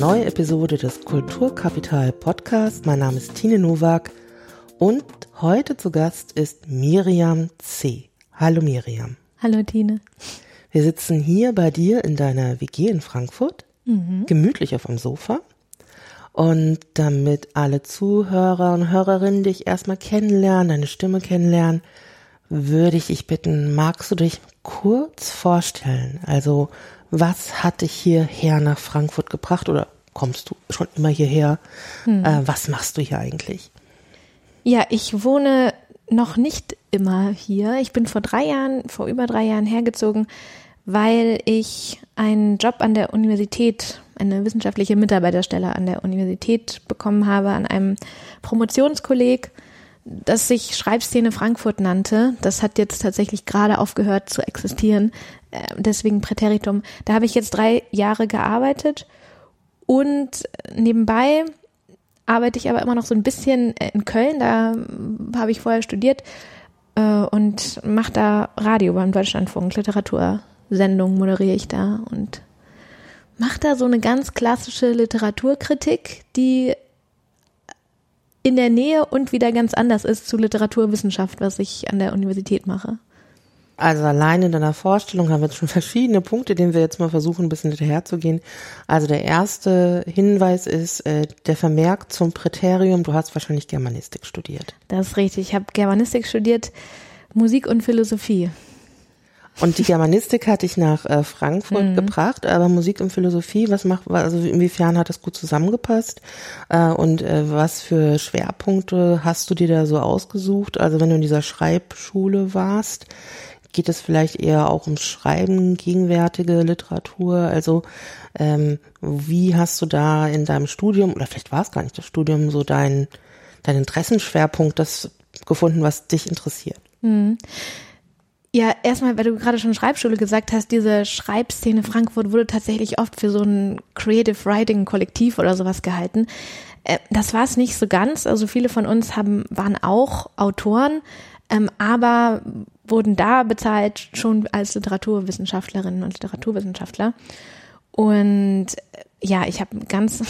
neue Episode des Kulturkapital Podcast. Mein Name ist Tine Nowak und heute zu Gast ist Miriam C. Hallo Miriam. Hallo Tine. Wir sitzen hier bei dir in deiner WG in Frankfurt, mhm. gemütlich auf dem Sofa. Und damit alle Zuhörer und Hörerinnen dich erstmal kennenlernen, deine Stimme kennenlernen, würde ich dich bitten, magst du dich kurz vorstellen? Also, was hat dich hierher nach Frankfurt gebracht oder kommst du schon immer hierher? Hm. Äh, was machst du hier eigentlich? Ja, ich wohne noch nicht immer hier. Ich bin vor drei Jahren, vor über drei Jahren hergezogen, weil ich einen Job an der Universität, eine wissenschaftliche Mitarbeiterstelle an der Universität bekommen habe, an einem Promotionskolleg das sich Schreibszene Frankfurt nannte. Das hat jetzt tatsächlich gerade aufgehört zu existieren. Äh, deswegen Präteritum. Da habe ich jetzt drei Jahre gearbeitet und nebenbei arbeite ich aber immer noch so ein bisschen in Köln. Da habe ich vorher studiert äh, und mache da Radio beim Deutschlandfunk, Literatursendung moderiere ich da und mache da so eine ganz klassische Literaturkritik, die in der Nähe und wieder ganz anders ist zu Literaturwissenschaft, was ich an der Universität mache. Also allein in deiner Vorstellung haben wir jetzt schon verschiedene Punkte, denen wir jetzt mal versuchen, ein bisschen hinterherzugehen. Also der erste Hinweis ist äh, der Vermerk zum Präterium. Du hast wahrscheinlich Germanistik studiert. Das ist richtig. Ich habe Germanistik studiert, Musik und Philosophie. Und die Germanistik hatte ich nach äh, Frankfurt mhm. gebracht, aber Musik und Philosophie, was macht, also inwiefern hat das gut zusammengepasst? Äh, und äh, was für Schwerpunkte hast du dir da so ausgesucht? Also wenn du in dieser Schreibschule warst, geht es vielleicht eher auch ums Schreiben, gegenwärtige Literatur? Also ähm, wie hast du da in deinem Studium, oder vielleicht war es gar nicht das Studium, so dein, dein Interessenschwerpunkt, das gefunden, was dich interessiert? Mhm. Ja, erstmal, weil du gerade schon Schreibschule gesagt hast, diese Schreibszene Frankfurt wurde tatsächlich oft für so ein Creative Writing Kollektiv oder sowas gehalten. Äh, das war es nicht so ganz. Also viele von uns haben, waren auch Autoren, ähm, aber wurden da bezahlt schon als Literaturwissenschaftlerinnen und Literaturwissenschaftler. Und äh, ja, ich habe ganz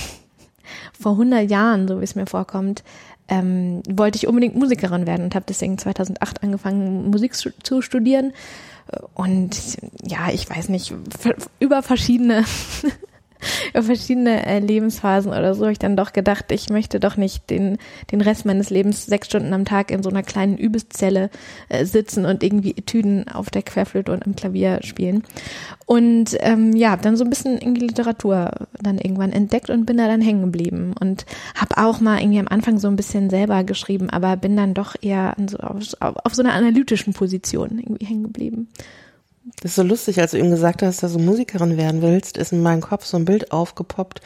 vor 100 Jahren, so wie es mir vorkommt, ähm, wollte ich unbedingt Musikerin werden und habe deswegen 2008 angefangen, Musik zu studieren. Und ja, ich weiß nicht, über verschiedene verschiedene äh, Lebensphasen oder so habe ich dann doch gedacht, ich möchte doch nicht den, den Rest meines Lebens sechs Stunden am Tag in so einer kleinen Übeszelle äh, sitzen und irgendwie Etüden auf der Querflöte und am Klavier spielen. Und ähm, ja, habe dann so ein bisschen irgendwie Literatur dann irgendwann entdeckt und bin da dann hängen geblieben und habe auch mal irgendwie am Anfang so ein bisschen selber geschrieben, aber bin dann doch eher so auf, auf so einer analytischen Position irgendwie hängen geblieben. Das ist so lustig, als du ihm gesagt hast, dass du Musikerin werden willst, ist in meinem Kopf so ein Bild aufgepoppt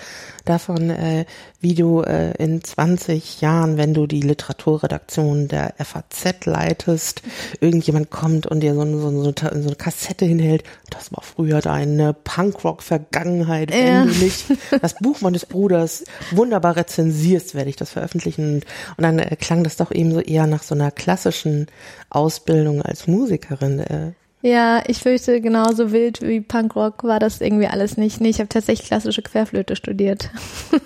davon, äh, wie du äh, in 20 Jahren, wenn du die Literaturredaktion der FAZ leitest, irgendjemand kommt und dir so, so, so, so eine Kassette hinhält. Das war früher deine Punkrock-Vergangenheit, wenn ja. du nicht das Buch meines Bruders wunderbar rezensierst, werde ich das veröffentlichen. Und dann äh, klang das doch eben so eher nach so einer klassischen Ausbildung als Musikerin. Äh, ja, ich fürchte, genauso wild wie Punkrock war das irgendwie alles nicht. Nee, ich habe tatsächlich klassische Querflöte studiert.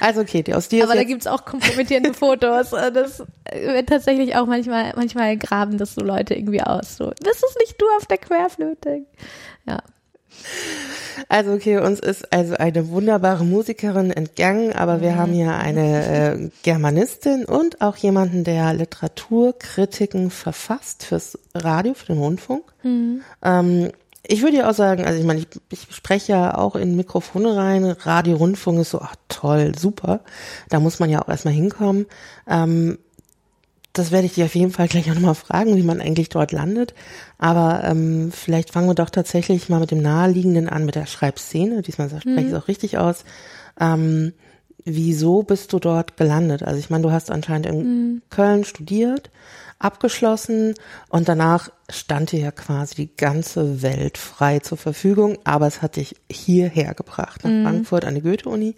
Also okay, die aus dir. Aber da gibt's auch kompromittierende Fotos. Das wird tatsächlich auch manchmal, manchmal graben das so Leute irgendwie aus. So, das ist nicht du auf der Querflöte. Ja. Also okay, uns ist also eine wunderbare Musikerin entgangen, aber wir mhm. haben hier eine äh, Germanistin und auch jemanden, der Literaturkritiken verfasst fürs Radio, für den Rundfunk. Mhm. Ähm, ich würde ja auch sagen, also ich meine, ich, ich spreche ja auch in Mikrofone rein, Radio, Rundfunk ist so, ach toll, super. Da muss man ja auch erstmal hinkommen. Ähm, das werde ich dir auf jeden Fall gleich auch nochmal fragen, wie man eigentlich dort landet. Aber ähm, vielleicht fangen wir doch tatsächlich mal mit dem Naheliegenden an, mit der Schreibszene. Diesmal spreche ich es mhm. auch richtig aus. Ähm, wieso bist du dort gelandet? Also ich meine, du hast anscheinend in mhm. Köln studiert, abgeschlossen und danach stand dir ja quasi die ganze Welt frei zur Verfügung, aber es hat dich hierher gebracht, nach mhm. Frankfurt an die Goethe-Uni.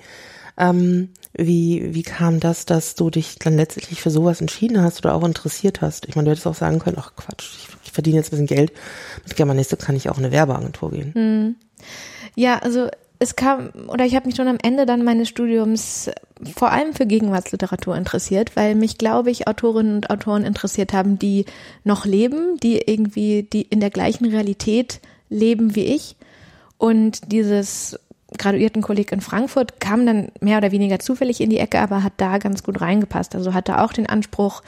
Ähm, wie, wie kam das, dass du dich dann letztlich für sowas entschieden hast oder auch interessiert hast? Ich meine, du hättest auch sagen können, ach Quatsch, ich, ich verdiene jetzt ein bisschen Geld. Mit Germanistik kann ich auch in eine Werbeagentur gehen. Hm. Ja, also es kam, oder ich habe mich schon am Ende dann meines Studiums vor allem für Gegenwartsliteratur interessiert, weil mich, glaube ich, Autorinnen und Autoren interessiert haben, die noch leben, die irgendwie, die in der gleichen Realität leben wie ich. Und dieses Graduiertenkolleg in Frankfurt kam dann mehr oder weniger zufällig in die Ecke, aber hat da ganz gut reingepasst. Also hatte auch den Anspruch,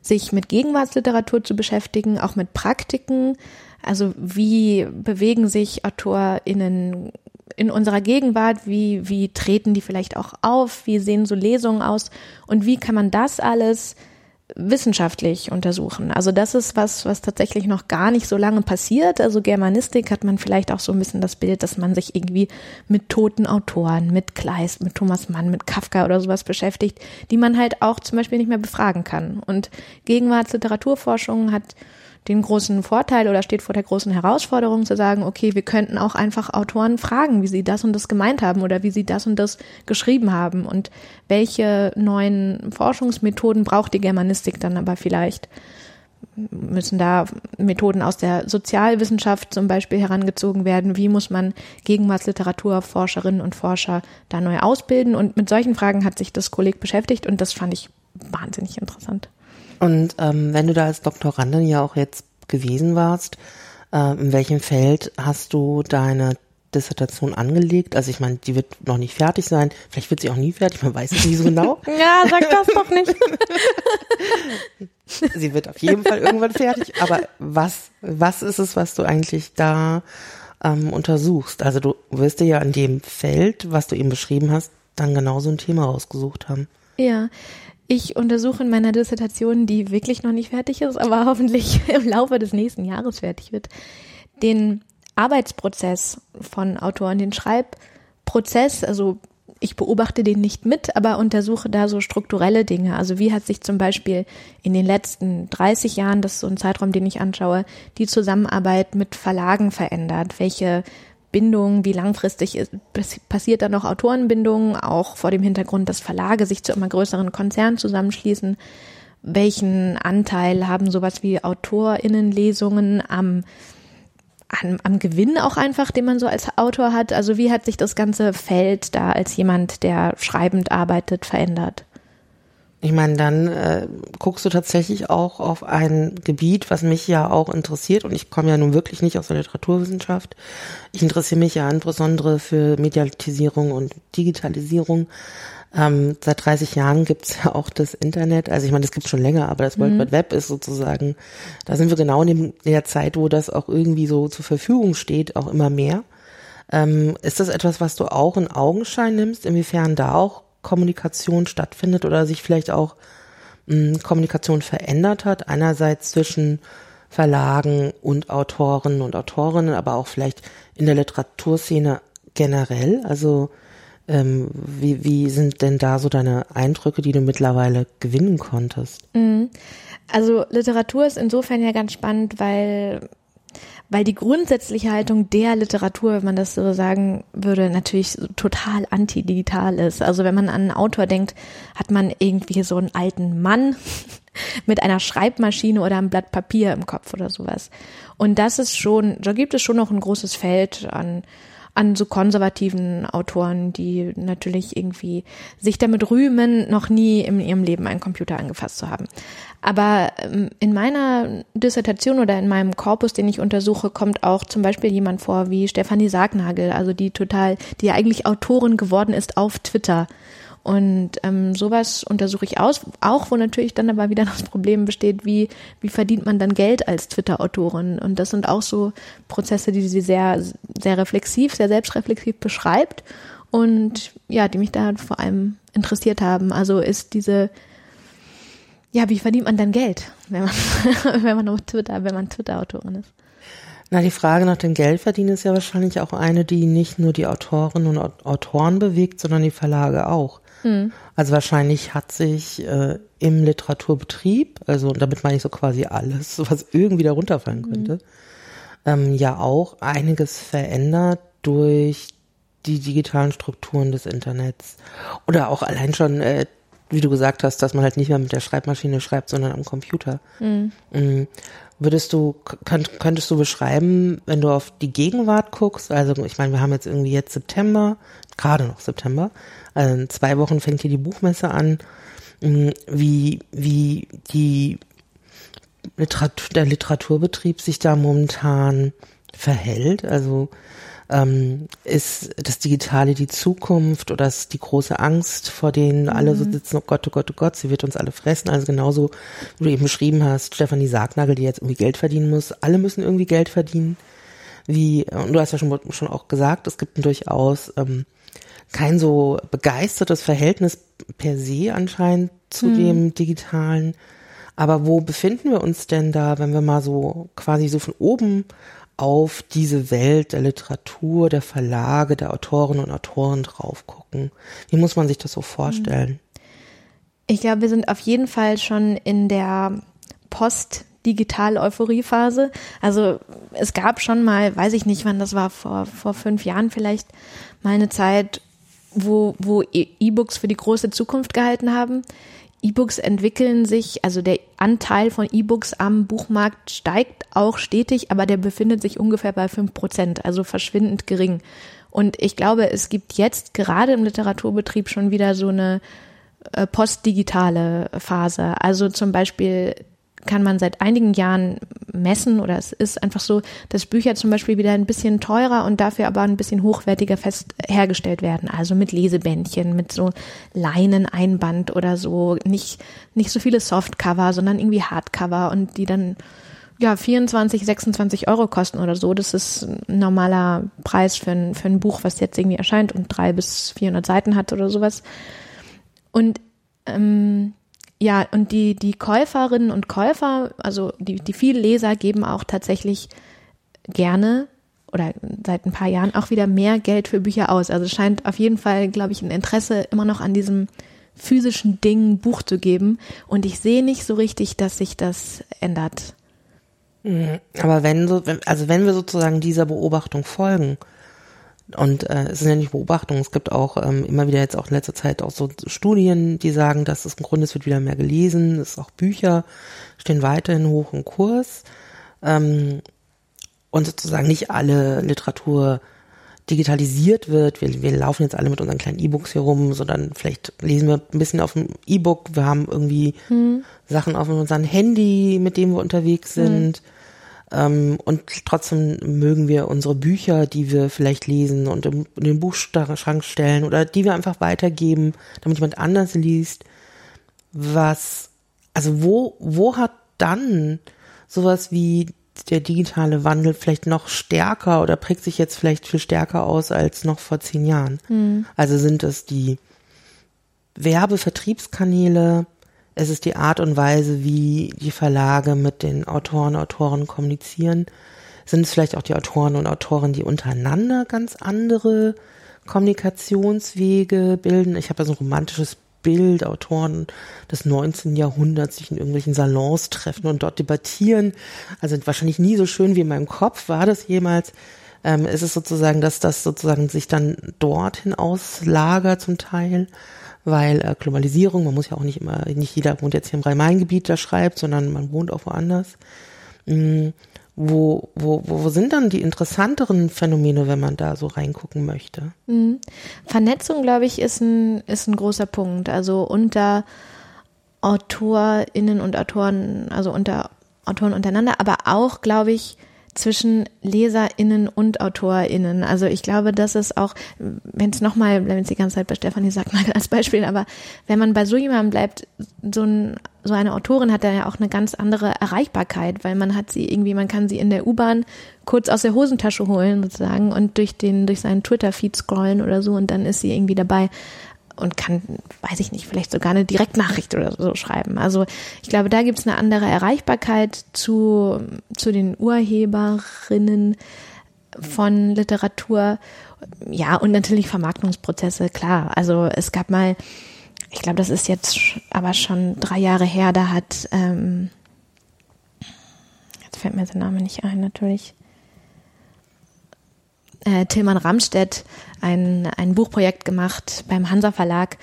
sich mit Gegenwartsliteratur zu beschäftigen, auch mit Praktiken. Also wie bewegen sich AutorInnen in unserer Gegenwart, wie, wie treten die vielleicht auch auf, wie sehen so Lesungen aus und wie kann man das alles wissenschaftlich untersuchen. Also das ist was, was tatsächlich noch gar nicht so lange passiert. Also Germanistik hat man vielleicht auch so ein bisschen das Bild, dass man sich irgendwie mit toten Autoren, mit Kleist, mit Thomas Mann, mit Kafka oder sowas beschäftigt, die man halt auch zum Beispiel nicht mehr befragen kann. Und Gegenwartsliteraturforschung hat den großen Vorteil oder steht vor der großen Herausforderung zu sagen, okay, wir könnten auch einfach Autoren fragen, wie sie das und das gemeint haben oder wie sie das und das geschrieben haben und welche neuen Forschungsmethoden braucht die Germanistik dann aber vielleicht müssen da Methoden aus der Sozialwissenschaft zum Beispiel herangezogen werden? Wie muss man Gegenwartsliteraturforscherinnen und Forscher da neu ausbilden? Und mit solchen Fragen hat sich das Kolleg beschäftigt und das fand ich wahnsinnig interessant. Und ähm, wenn du da als Doktorandin ja auch jetzt gewesen warst, äh, in welchem Feld hast du deine Dissertation angelegt? Also ich meine, die wird noch nicht fertig sein. Vielleicht wird sie auch nie fertig, man weiß es nie so genau. ja, sag das doch nicht. sie wird auf jeden Fall irgendwann fertig. Aber was, was ist es, was du eigentlich da ähm, untersuchst? Also du wirst dir ja an dem Feld, was du eben beschrieben hast, dann genau so ein Thema rausgesucht haben. Ja, ich untersuche in meiner Dissertation, die wirklich noch nicht fertig ist, aber hoffentlich im Laufe des nächsten Jahres fertig wird, den Arbeitsprozess von Autoren, den Schreibprozess, also ich beobachte den nicht mit, aber untersuche da so strukturelle Dinge. Also wie hat sich zum Beispiel in den letzten 30 Jahren, das ist so ein Zeitraum, den ich anschaue, die Zusammenarbeit mit Verlagen verändert? Welche Bindung, wie langfristig ist, passiert da noch Autorenbindung, auch vor dem Hintergrund, dass Verlage sich zu immer größeren Konzernen zusammenschließen. Welchen Anteil haben sowas wie AutorInnenlesungen am, am, am Gewinn auch einfach, den man so als Autor hat? Also wie hat sich das ganze Feld da als jemand, der schreibend arbeitet, verändert? Ich meine, dann äh, guckst du tatsächlich auch auf ein Gebiet, was mich ja auch interessiert. Und ich komme ja nun wirklich nicht aus der Literaturwissenschaft. Ich interessiere mich ja insbesondere für Mediatisierung und Digitalisierung. Ähm, seit 30 Jahren gibt's ja auch das Internet. Also ich meine, das gibt's schon länger, aber das World mhm. Wide Web ist sozusagen, da sind wir genau in der Zeit, wo das auch irgendwie so zur Verfügung steht, auch immer mehr. Ähm, ist das etwas, was du auch in Augenschein nimmst, inwiefern da auch Kommunikation stattfindet oder sich vielleicht auch mh, hm, Kommunikation verändert hat. Einerseits zwischen Verlagen und Autoren und Autorinnen, aber auch vielleicht in der Literaturszene generell. Also ähm, wie, wie sind denn da so deine Eindrücke, die du mittlerweile gewinnen konntest? Mhm. Also Literatur ist insofern ja ganz spannend, weil weil die grundsätzliche Haltung der Literatur, wenn man das so sagen würde, natürlich total anti-digital ist. Also wenn man an einen Autor denkt, hat man irgendwie so einen alten Mann mit einer Schreibmaschine oder einem Blatt Papier im Kopf oder sowas. Und das ist schon, da gibt es schon noch ein großes Feld an an so konservativen Autoren, die natürlich irgendwie sich damit rühmen, noch nie in ihrem Leben einen Computer angefasst zu haben. Aber ähm, in meiner Dissertation oder in meinem Korpus, den ich untersuche, kommt auch zum Beispiel jemand vor wie Stefanie Sargnagel, also die total, die ja eigentlich Autorin geworden ist auf Twitter und ähm, sowas untersuche ich aus, auch wo natürlich dann aber wieder das Problem besteht, wie, wie verdient man dann Geld als Twitter-Autorin? Und das sind auch so Prozesse, die sie sehr, sehr reflexiv, sehr selbstreflexiv beschreibt und ja, die mich da vor allem interessiert haben. Also ist diese, ja, wie verdient man dann Geld, wenn man, wenn man auf Twitter, wenn man Twitter-Autorin ist? Na, die Frage nach dem Geldverdienen ist ja wahrscheinlich auch eine, die nicht nur die Autorinnen und Autoren bewegt, sondern die Verlage auch. Mhm. Also wahrscheinlich hat sich äh, im Literaturbetrieb, also damit meine ich so quasi alles, was irgendwie darunter fallen hm. könnte, mhm. ähm, ja auch einiges verändert durch die digitalen Strukturen des Internets. Oder auch allein schon, äh, wie du gesagt hast, dass man halt nicht mehr mit der Schreibmaschine schreibt, sondern am Computer. Mhm. Würdest du, könnt, könntest du beschreiben, wenn du auf die Gegenwart guckst, also ich meine, wir haben jetzt irgendwie jetzt September, gerade noch September, also in zwei Wochen fängt hier die Buchmesse an, mm, wie, wie die Literatur, der Literaturbetrieb sich da momentan verhält, also ähm, ist das Digitale die Zukunft oder ist die große Angst, vor denen alle so mhm. sitzen, oh Gott, oh Gott, oh Gott, sie wird uns alle fressen. Also genauso, wie du eben beschrieben hast, Stefanie Sargnagel, die jetzt irgendwie Geld verdienen muss. Alle müssen irgendwie Geld verdienen. Wie, und du hast ja schon, schon auch gesagt, es gibt durchaus ähm, kein so begeistertes Verhältnis per se anscheinend zu mhm. dem Digitalen. Aber wo befinden wir uns denn da, wenn wir mal so quasi so von oben auf diese Welt der Literatur, der Verlage, der Autoren und Autoren drauf gucken? Wie muss man sich das so vorstellen? Ich glaube, wir sind auf jeden Fall schon in der Post- Digital-Euphorie-Phase. Also es gab schon mal, weiß ich nicht, wann das war, vor, vor fünf Jahren vielleicht, mal eine Zeit, wo, wo E-Books für die große Zukunft gehalten haben. E-Books entwickeln sich, also der Anteil von E-Books am Buchmarkt steigt auch stetig, aber der befindet sich ungefähr bei fünf Prozent, also verschwindend gering. Und ich glaube, es gibt jetzt gerade im Literaturbetrieb schon wieder so eine äh, postdigitale Phase. Also zum Beispiel kann man seit einigen Jahren messen oder es ist einfach so, dass Bücher zum Beispiel wieder ein bisschen teurer und dafür aber ein bisschen hochwertiger fest hergestellt werden. Also mit Lesebändchen, mit so Leineneinband oder so. Nicht, nicht so viele Softcover, sondern irgendwie Hardcover und die dann ja 24, 26 Euro kosten oder so. Das ist ein normaler Preis für ein, für ein Buch, was jetzt irgendwie erscheint und drei bis 400 Seiten hat oder sowas. Und ähm, ja, und die, die Käuferinnen und Käufer, also die, die vielen Leser geben auch tatsächlich gerne oder seit ein paar Jahren auch wieder mehr Geld für Bücher aus. Also es scheint auf jeden Fall, glaube ich, ein Interesse immer noch an diesem physischen Ding Buch zu geben. Und ich sehe nicht so richtig, dass sich das ändert. Mhm. Aber wenn so, also wenn wir sozusagen dieser Beobachtung folgen, und äh, es sind ja nicht Beobachtungen, es gibt auch ähm, immer wieder jetzt auch in letzter Zeit auch so Studien, die sagen, dass es im Grunde, es wird wieder mehr gelesen, es ist auch Bücher stehen weiterhin hoch im Kurs. Ähm, und sozusagen nicht alle Literatur digitalisiert wird. Wir, wir laufen jetzt alle mit unseren kleinen E-Books hier rum, sondern vielleicht lesen wir ein bisschen auf dem E-Book. Wir haben irgendwie hm. Sachen auf unserem Handy, mit dem wir unterwegs sind. Hm. Ähm, und trotzdem mögen wir unsere Bücher, die wir vielleicht lesen und in den Buchschrank stellen oder die wir einfach weitergeben, damit jemand anders liest. Was, also wo, wo hat dann sowas wie der digitale Wandel vielleicht noch stärker oder prägt sich jetzt vielleicht viel stärker aus als noch vor zehn Jahren? Mhm. Also sind es die Werbevertriebskanäle, es ist die Art und Weise, wie die Verlage mit den Autoren, Autoren kommunizieren. Sind es vielleicht auch die Autoren und Autoren, die untereinander ganz andere Kommunikationswege bilden? Ich habe ja so ein romantisches Bild, Autoren des 19. Jahrhunderts sich in irgendwelchen Salons treffen und dort debattieren. Also wahrscheinlich nie so schön wie in meinem Kopf war das jemals. Ähm, ist es sozusagen, dass das sozusagen sich dann dorthin auslagert zum Teil weil äh, Globalisierung, man muss ja auch nicht immer, nicht jeder wohnt jetzt hier im Rhein-Main-Gebiet, da schreibt, sondern man wohnt auch woanders. Mhm. Wo, wo, wo sind dann die interessanteren Phänomene, wenn man da so reingucken möchte? Mhm. Vernetzung, glaube ich, ist ein, ist ein großer Punkt. Also unter AutorInnen und Autoren, also unter Autoren untereinander, aber auch, glaube ich, zwischen LeserInnen und AutorInnen. Also ich glaube, das ist auch, wenn es nochmal, wenn es die ganze Zeit bei Stefanie sagt, mal als Beispiel, aber wenn man bei so jemandem bleibt, so, ein, so eine Autorin hat ja auch eine ganz andere Erreichbarkeit, weil man hat sie irgendwie, man kann sie in der U-Bahn kurz aus der Hosentasche holen sozusagen und durch den, durch seinen Twitter-Feed scrollen oder so und dann ist sie irgendwie dabei und kann, weiß ich nicht, vielleicht sogar eine Direktnachricht oder so schreiben. Also ich glaube, da gibt es eine andere Erreichbarkeit zu, zu den Urheberinnen von Literatur. Ja, und natürlich Vermarktungsprozesse, klar. Also es gab mal, ich glaube, das ist jetzt aber schon drei Jahre her, da hat, ähm, jetzt fällt mir der Name nicht ein, natürlich, äh, Tilman Ramstedt ein, ein Buchprojekt gemacht beim Hansa Verlag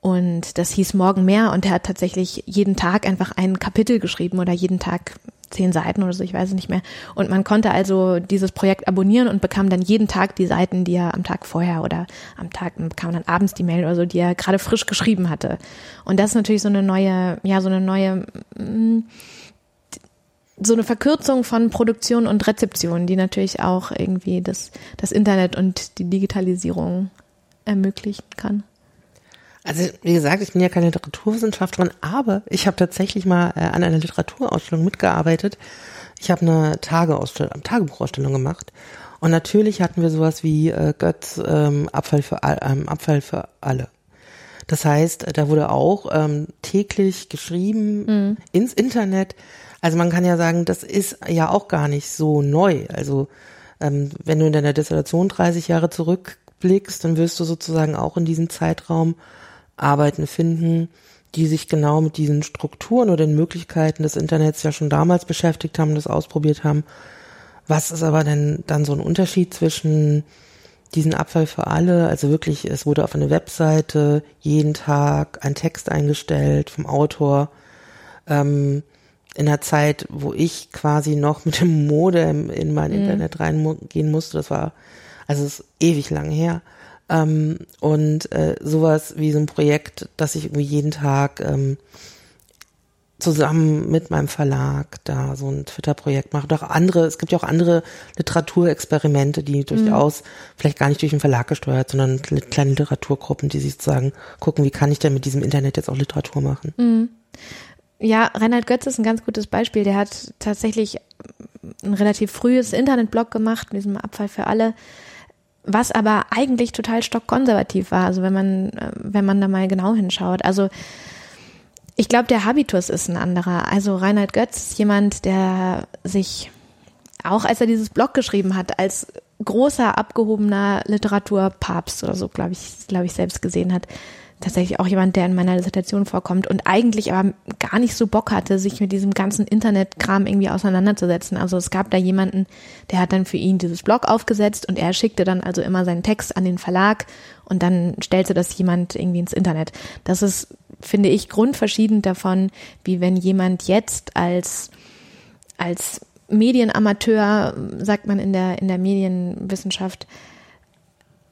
und das hieß Morgen mehr und er hat tatsächlich jeden Tag einfach ein Kapitel geschrieben oder jeden Tag zehn Seiten oder so, ich weiß es nicht mehr. Und man konnte also dieses Projekt abonnieren und bekam dann jeden Tag die Seiten, die er am Tag vorher oder am Tag bekam dann abends die Mail oder so, die er gerade frisch geschrieben hatte. Und das ist natürlich so eine neue, ja, so eine neue, mm, so eine Verkürzung von Produktion und Rezeption, die natürlich auch irgendwie das, das Internet und die Digitalisierung ermöglichen kann. Also wie gesagt, ich bin ja keine Literaturwissenschaftlerin, aber ich habe tatsächlich mal äh, an einer Literaturausstellung mitgearbeitet. Ich habe eine Tageausstellung, Tagebuchausstellung gemacht und natürlich hatten wir sowas wie äh, Götz ähm, Abfall für all, ähm, Abfall für alle. Das heißt, da wurde auch ähm, täglich geschrieben mhm. ins Internet. Also man kann ja sagen, das ist ja auch gar nicht so neu. Also ähm, wenn du in deiner Dissertation 30 Jahre zurückblickst, dann wirst du sozusagen auch in diesem Zeitraum Arbeiten finden, die sich genau mit diesen Strukturen oder den Möglichkeiten des Internets ja schon damals beschäftigt haben, das ausprobiert haben. Was ist aber denn dann so ein Unterschied zwischen diesen Abfall für alle? Also wirklich, es wurde auf eine Webseite jeden Tag ein Text eingestellt vom Autor. Ähm, in der Zeit, wo ich quasi noch mit dem Modem in mein mhm. Internet reingehen musste, das war, also es ist ewig lang her. Ähm, und äh, sowas wie so ein Projekt, das ich irgendwie jeden Tag ähm, zusammen mit meinem Verlag da so ein Twitter-Projekt mache. Doch andere, es gibt ja auch andere Literaturexperimente, die durchaus mhm. vielleicht gar nicht durch den Verlag gesteuert, sondern kleine Literaturgruppen, die sich sozusagen gucken, wie kann ich denn mit diesem Internet jetzt auch Literatur machen. Mhm. Ja, Reinhard Götz ist ein ganz gutes Beispiel. Der hat tatsächlich ein relativ frühes Internetblog gemacht, mit diesem Abfall für alle was aber eigentlich total stockkonservativ war, also wenn man, äh, wenn man da mal genau hinschaut. Also ich glaube, der Habitus ist ein anderer. Also Reinhard Götz ist jemand, der sich auch als er dieses Blog geschrieben hat, als großer abgehobener Literaturpapst oder so, glaube ich, glaube ich, selbst gesehen hat, tatsächlich auch jemand, der in meiner Dissertation vorkommt und eigentlich aber gar nicht so Bock hatte, sich mit diesem ganzen Internetkram irgendwie auseinanderzusetzen. Also es gab da jemanden, der hat dann für ihn dieses Blog aufgesetzt und er schickte dann also immer seinen Text an den Verlag und dann stellte das jemand irgendwie ins Internet. Das ist, finde ich, grundverschieden davon, wie wenn jemand jetzt als, als Medienamateur, sagt man in der, in der Medienwissenschaft,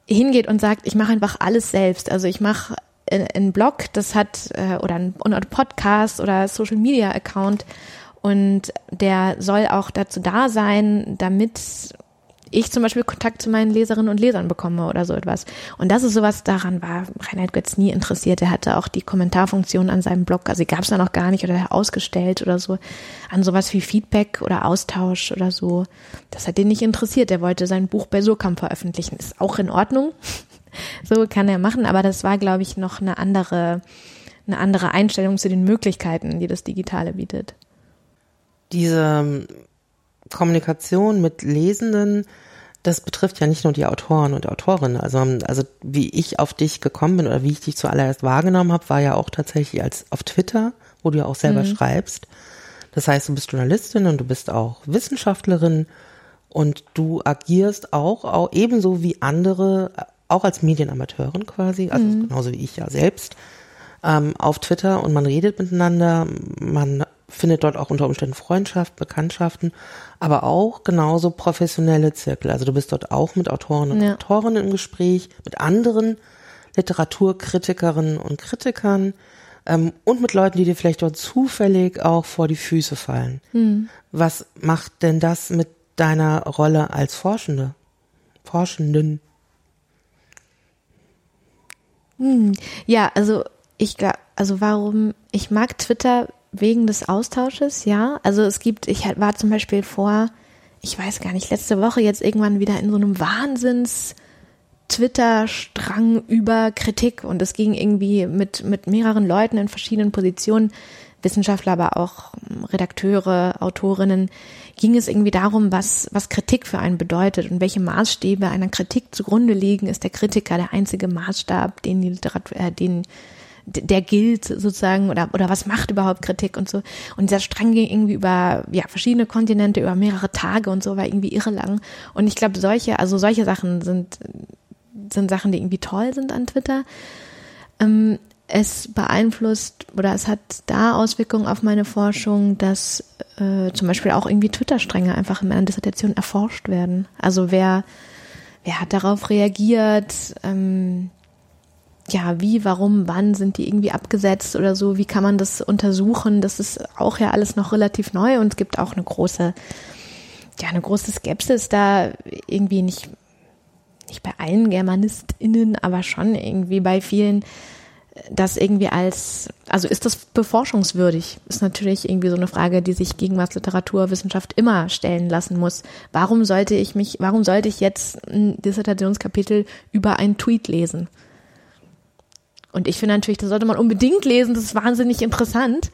hingeht und sagt, ich mache einfach alles selbst. Also ich mache ein Blog, das hat äh, oder ein, ein Podcast oder Social Media Account und der soll auch dazu da sein, damit ich zum Beispiel Kontakt zu meinen Leserinnen und Lesern bekomme oder so etwas. Und das ist sowas, daran war Reinhard Götz nie interessiert. Er hatte auch die Kommentarfunktion an seinem Blog, also die gab es da noch gar nicht oder ausgestellt oder so, an sowas wie Feedback oder Austausch oder so. Das hat ihn nicht interessiert. Er wollte sein Buch bei Surkamp veröffentlichen. Ist auch in Ordnung. So kann er machen, aber das war, glaube ich, noch eine andere, eine andere Einstellung zu den Möglichkeiten, die das Digitale bietet. Diese ähm, Kommunikation mit Lesenden, das betrifft ja nicht nur die Autoren und Autorinnen. Also, ähm, also wie ich auf dich gekommen bin oder wie ich dich zuallererst wahrgenommen habe, war ja auch tatsächlich als auf Twitter, wo du ja auch selber mhm. schreibst. Das heißt, du bist Journalistin und du bist auch Wissenschaftlerin und du agierst auch, auch ebenso wie andere auch als Medienamateurin quasi, also mhm. genauso wie ich ja selbst, ähm, auf Twitter und man redet miteinander, man findet dort auch unter Umständen Freundschaft, Bekanntschaften, aber auch genauso professionelle Zirkel. Also du bist dort auch mit Autoren und ja. Autorinnen im Gespräch, mit anderen Literaturkritikerinnen und Kritikern ähm, und mit Leuten, die dir vielleicht dort zufällig auch vor die Füße fallen. Mhm. Was macht denn das mit deiner Rolle als Forschende? Forschenden? Hm. Ja, also ich also warum, ich mag Twitter wegen des Austausches, ja. Also es gibt, ich war zum Beispiel vor, ich weiß gar nicht, letzte Woche jetzt irgendwann wieder in so einem Wahnsinns Twitter-Strang über Kritik und es ging irgendwie mit, mit mehreren Leuten in verschiedenen Positionen, Wissenschaftler, aber auch Redakteure, Autorinnen, ging es irgendwie darum, was, was Kritik für einen bedeutet und welche Maßstäbe einer Kritik zugrunde liegen. Ist der Kritiker der einzige Maßstab, den die Literatur, äh, den der gilt sozusagen oder oder was macht überhaupt Kritik und so und dieser Strang ging irgendwie über ja verschiedene Kontinente über mehrere Tage und so war irgendwie irre lang und ich glaube solche also solche Sachen sind sind Sachen die irgendwie toll sind an Twitter ähm, es beeinflusst oder es hat da Auswirkungen auf meine Forschung, dass äh, zum Beispiel auch irgendwie Twitter-Stränge einfach in meiner Dissertation erforscht werden. Also wer, wer hat darauf reagiert? Ähm, ja, wie, warum, wann sind die irgendwie abgesetzt oder so? Wie kann man das untersuchen? Das ist auch ja alles noch relativ neu und es gibt auch eine große, ja, eine große Skepsis da irgendwie nicht, nicht bei allen GermanistInnen, aber schon irgendwie bei vielen, das irgendwie als, also ist das beforschungswürdig? Ist natürlich irgendwie so eine Frage, die sich Gegenwartsliteraturwissenschaft immer stellen lassen muss. Warum sollte ich mich, warum sollte ich jetzt ein Dissertationskapitel über einen Tweet lesen? Und ich finde natürlich, das sollte man unbedingt lesen, das ist wahnsinnig interessant.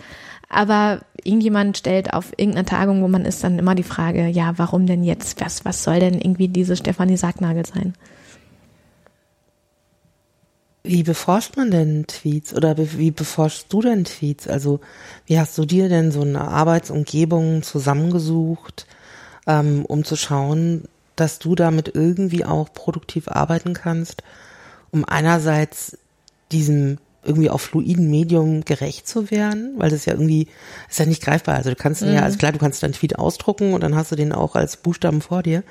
Aber irgendjemand stellt auf irgendeiner Tagung, wo man ist, dann immer die Frage, ja, warum denn jetzt? Was, was soll denn irgendwie diese Stefanie Sagnagel sein? Wie beforscht man denn Tweets oder wie beforschst du denn Tweets? Also wie hast du dir denn so eine Arbeitsumgebung zusammengesucht, ähm, um zu schauen, dass du damit irgendwie auch produktiv arbeiten kannst, um einerseits diesem irgendwie auf fluiden Medium gerecht zu werden, weil das ja irgendwie ist ja nicht greifbar. Also du kannst mhm. ja, also klar, du kannst deinen Tweet ausdrucken und dann hast du den auch als Buchstaben vor dir.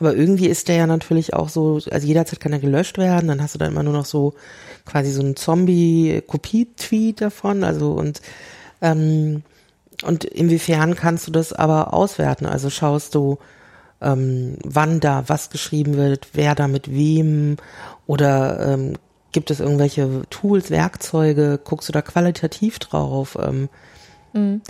Aber irgendwie ist der ja natürlich auch so, also jederzeit kann er gelöscht werden, dann hast du dann immer nur noch so quasi so ein Zombie-Kopie-Tweet davon. Also und ähm, und inwiefern kannst du das aber auswerten? Also schaust du, ähm, wann da was geschrieben wird, wer da mit wem oder ähm, Gibt es irgendwelche Tools, Werkzeuge? Guckst du da qualitativ drauf? Ähm, mhm.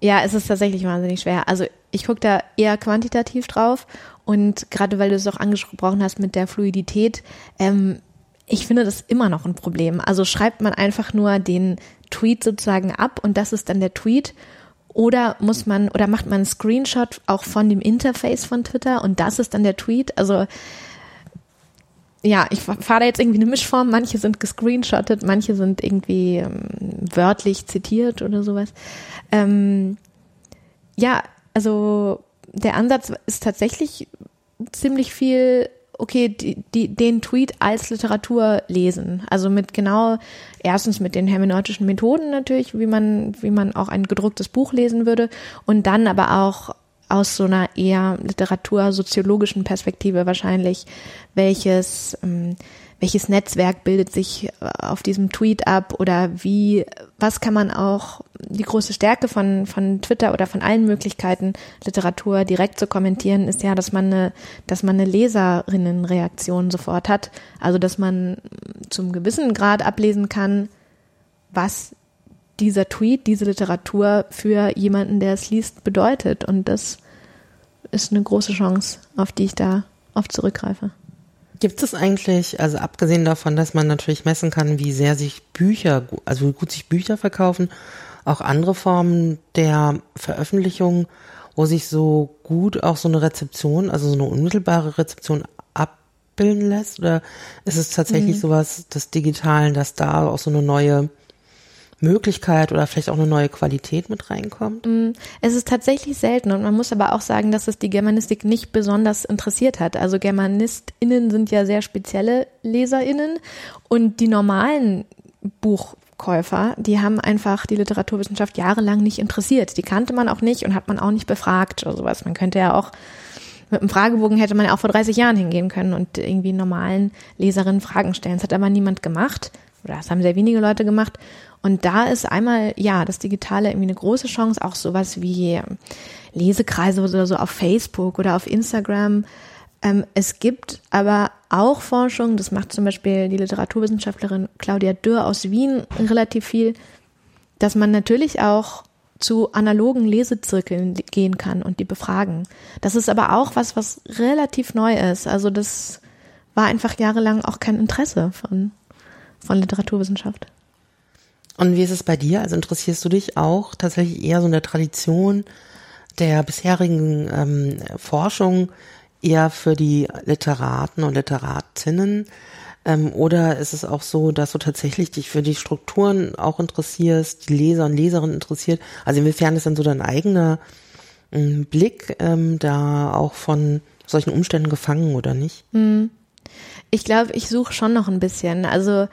ja, es ist tatsächlich wahnsinnig schwer. Also ich gucke da eher quantitativ drauf und gerade weil du es auch angesprochen hast mit der Fluidität, ähm, ich finde das immer noch ein Problem. Also schreibt man einfach nur den Tweet sozusagen ab und das ist dann der Tweet oder muss man oder macht man einen Screenshot auch von dem Interface von Twitter und das ist dann der Tweet? Also ja, ich fahre da jetzt irgendwie eine Mischform. Manche sind gescreenshottet, manche sind irgendwie ähm, wörtlich zitiert oder sowas. Ähm, ja, also der Ansatz ist tatsächlich ziemlich viel, okay, die, die, den Tweet als Literatur lesen. Also mit genau, erstens mit den hermeneutischen Methoden natürlich, wie man, wie man auch ein gedrucktes Buch lesen würde und dann aber auch aus so einer eher literatursoziologischen Perspektive wahrscheinlich, welches, ähm, welches Netzwerk bildet sich äh, auf diesem Tweet ab oder wie, was kann man auch, die große Stärke von, von Twitter oder von allen Möglichkeiten, Literatur direkt zu kommentieren, ist ja, dass man eine, dass man eine Leserinnenreaktion sofort hat. Also, dass man zum gewissen Grad ablesen kann, was dieser Tweet, diese Literatur für jemanden, der es liest, bedeutet. Und das ist eine große Chance, auf die ich da oft zurückgreife. Gibt es eigentlich, also abgesehen davon, dass man natürlich messen kann, wie sehr sich Bücher, also wie gut sich Bücher verkaufen, auch andere Formen der Veröffentlichung, wo sich so gut auch so eine Rezeption, also so eine unmittelbare Rezeption abbilden lässt? Oder ist es tatsächlich mhm. sowas des Digitalen, dass da auch so eine neue Möglichkeit oder vielleicht auch eine neue Qualität mit reinkommt? Mm, es ist tatsächlich selten und man muss aber auch sagen, dass es die Germanistik nicht besonders interessiert hat. Also GermanistInnen sind ja sehr spezielle LeserInnen und die normalen Buchkäufer, die haben einfach die Literaturwissenschaft jahrelang nicht interessiert. Die kannte man auch nicht und hat man auch nicht befragt oder sowas. Man könnte ja auch mit einem Fragebogen hätte man ja auch vor 30 Jahren hingehen können und irgendwie normalen Leserinnen Fragen stellen. Das hat aber niemand gemacht oder das haben sehr wenige Leute gemacht. Und da ist einmal, ja, das Digitale irgendwie eine große Chance, auch sowas wie ähm, Lesekreise oder so auf Facebook oder auf Instagram. Ähm, es gibt aber auch Forschung, das macht zum Beispiel die Literaturwissenschaftlerin Claudia Dürr aus Wien relativ viel, dass man natürlich auch zu analogen Lesezirkeln gehen kann und die befragen. Das ist aber auch was, was relativ neu ist. Also das war einfach jahrelang auch kein Interesse von, von Literaturwissenschaft. Und wie ist es bei dir? Also interessierst du dich auch tatsächlich eher so in der Tradition der bisherigen ähm, Forschung eher für die Literaten und Literatinnen? Ähm, oder ist es auch so, dass du tatsächlich dich für die Strukturen auch interessierst, die Leser und Leserinnen interessiert? Also inwiefern ist dann so dein eigener ähm, Blick ähm, da auch von solchen Umständen gefangen oder nicht? Hm. Ich glaube, ich suche schon noch ein bisschen. Also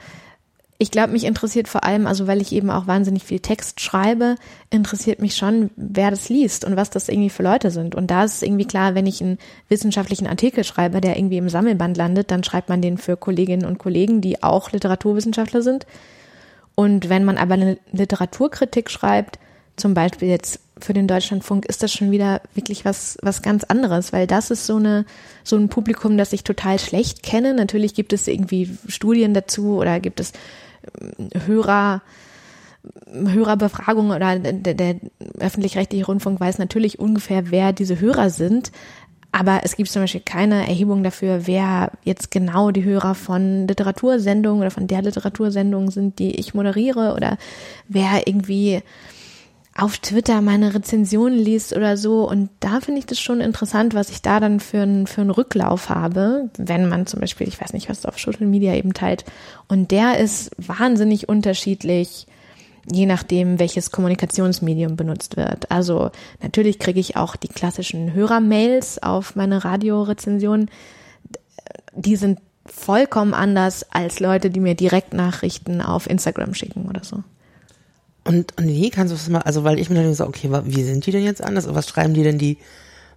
ich glaube, mich interessiert vor allem, also weil ich eben auch wahnsinnig viel Text schreibe, interessiert mich schon, wer das liest und was das irgendwie für Leute sind. Und da ist es irgendwie klar, wenn ich einen wissenschaftlichen Artikel schreibe, der irgendwie im Sammelband landet, dann schreibt man den für Kolleginnen und Kollegen, die auch Literaturwissenschaftler sind. Und wenn man aber eine Literaturkritik schreibt, zum Beispiel jetzt für den Deutschlandfunk, ist das schon wieder wirklich was, was ganz anderes, weil das ist so eine, so ein Publikum, das ich total schlecht kenne. Natürlich gibt es irgendwie Studien dazu oder gibt es Hörer, Hörerbefragungen oder der, der öffentlich-rechtliche Rundfunk weiß natürlich ungefähr, wer diese Hörer sind. Aber es gibt zum Beispiel keine Erhebung dafür, wer jetzt genau die Hörer von Literatursendungen oder von der Literatursendung sind, die ich moderiere oder wer irgendwie auf Twitter meine Rezensionen liest oder so. Und da finde ich das schon interessant, was ich da dann für, einen für einen Rücklauf habe, wenn man zum Beispiel, ich weiß nicht, was auf Social Media eben teilt. Und der ist wahnsinnig unterschiedlich, je nachdem, welches Kommunikationsmedium benutzt wird. Also natürlich kriege ich auch die klassischen Hörermails auf meine Radiorezensionen. Die sind vollkommen anders als Leute, die mir Direktnachrichten auf Instagram schicken oder so. Und, und wie kannst du das mal, also weil ich mir dann so, okay, wie sind die denn jetzt anders? Was schreiben die denn die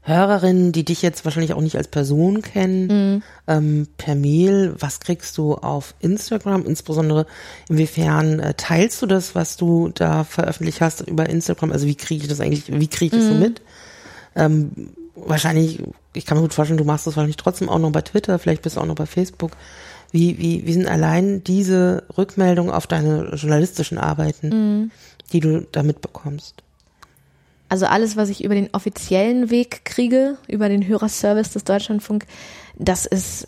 Hörerinnen, die dich jetzt wahrscheinlich auch nicht als Person kennen, mhm. ähm, per Mail? Was kriegst du auf Instagram? Insbesondere inwiefern äh, teilst du das, was du da veröffentlicht hast über Instagram? Also wie kriege ich das eigentlich, wie kriege ich das mhm. so mit? Ähm, wahrscheinlich, ich kann mir gut vorstellen, du machst das wahrscheinlich trotzdem auch noch bei Twitter, vielleicht bist du auch noch bei Facebook. Wie, wie, wie sind allein diese Rückmeldungen auf deine journalistischen Arbeiten, mhm. die du da mitbekommst? Also alles, was ich über den offiziellen Weg kriege, über den Hörerservice des Deutschlandfunk, das ist,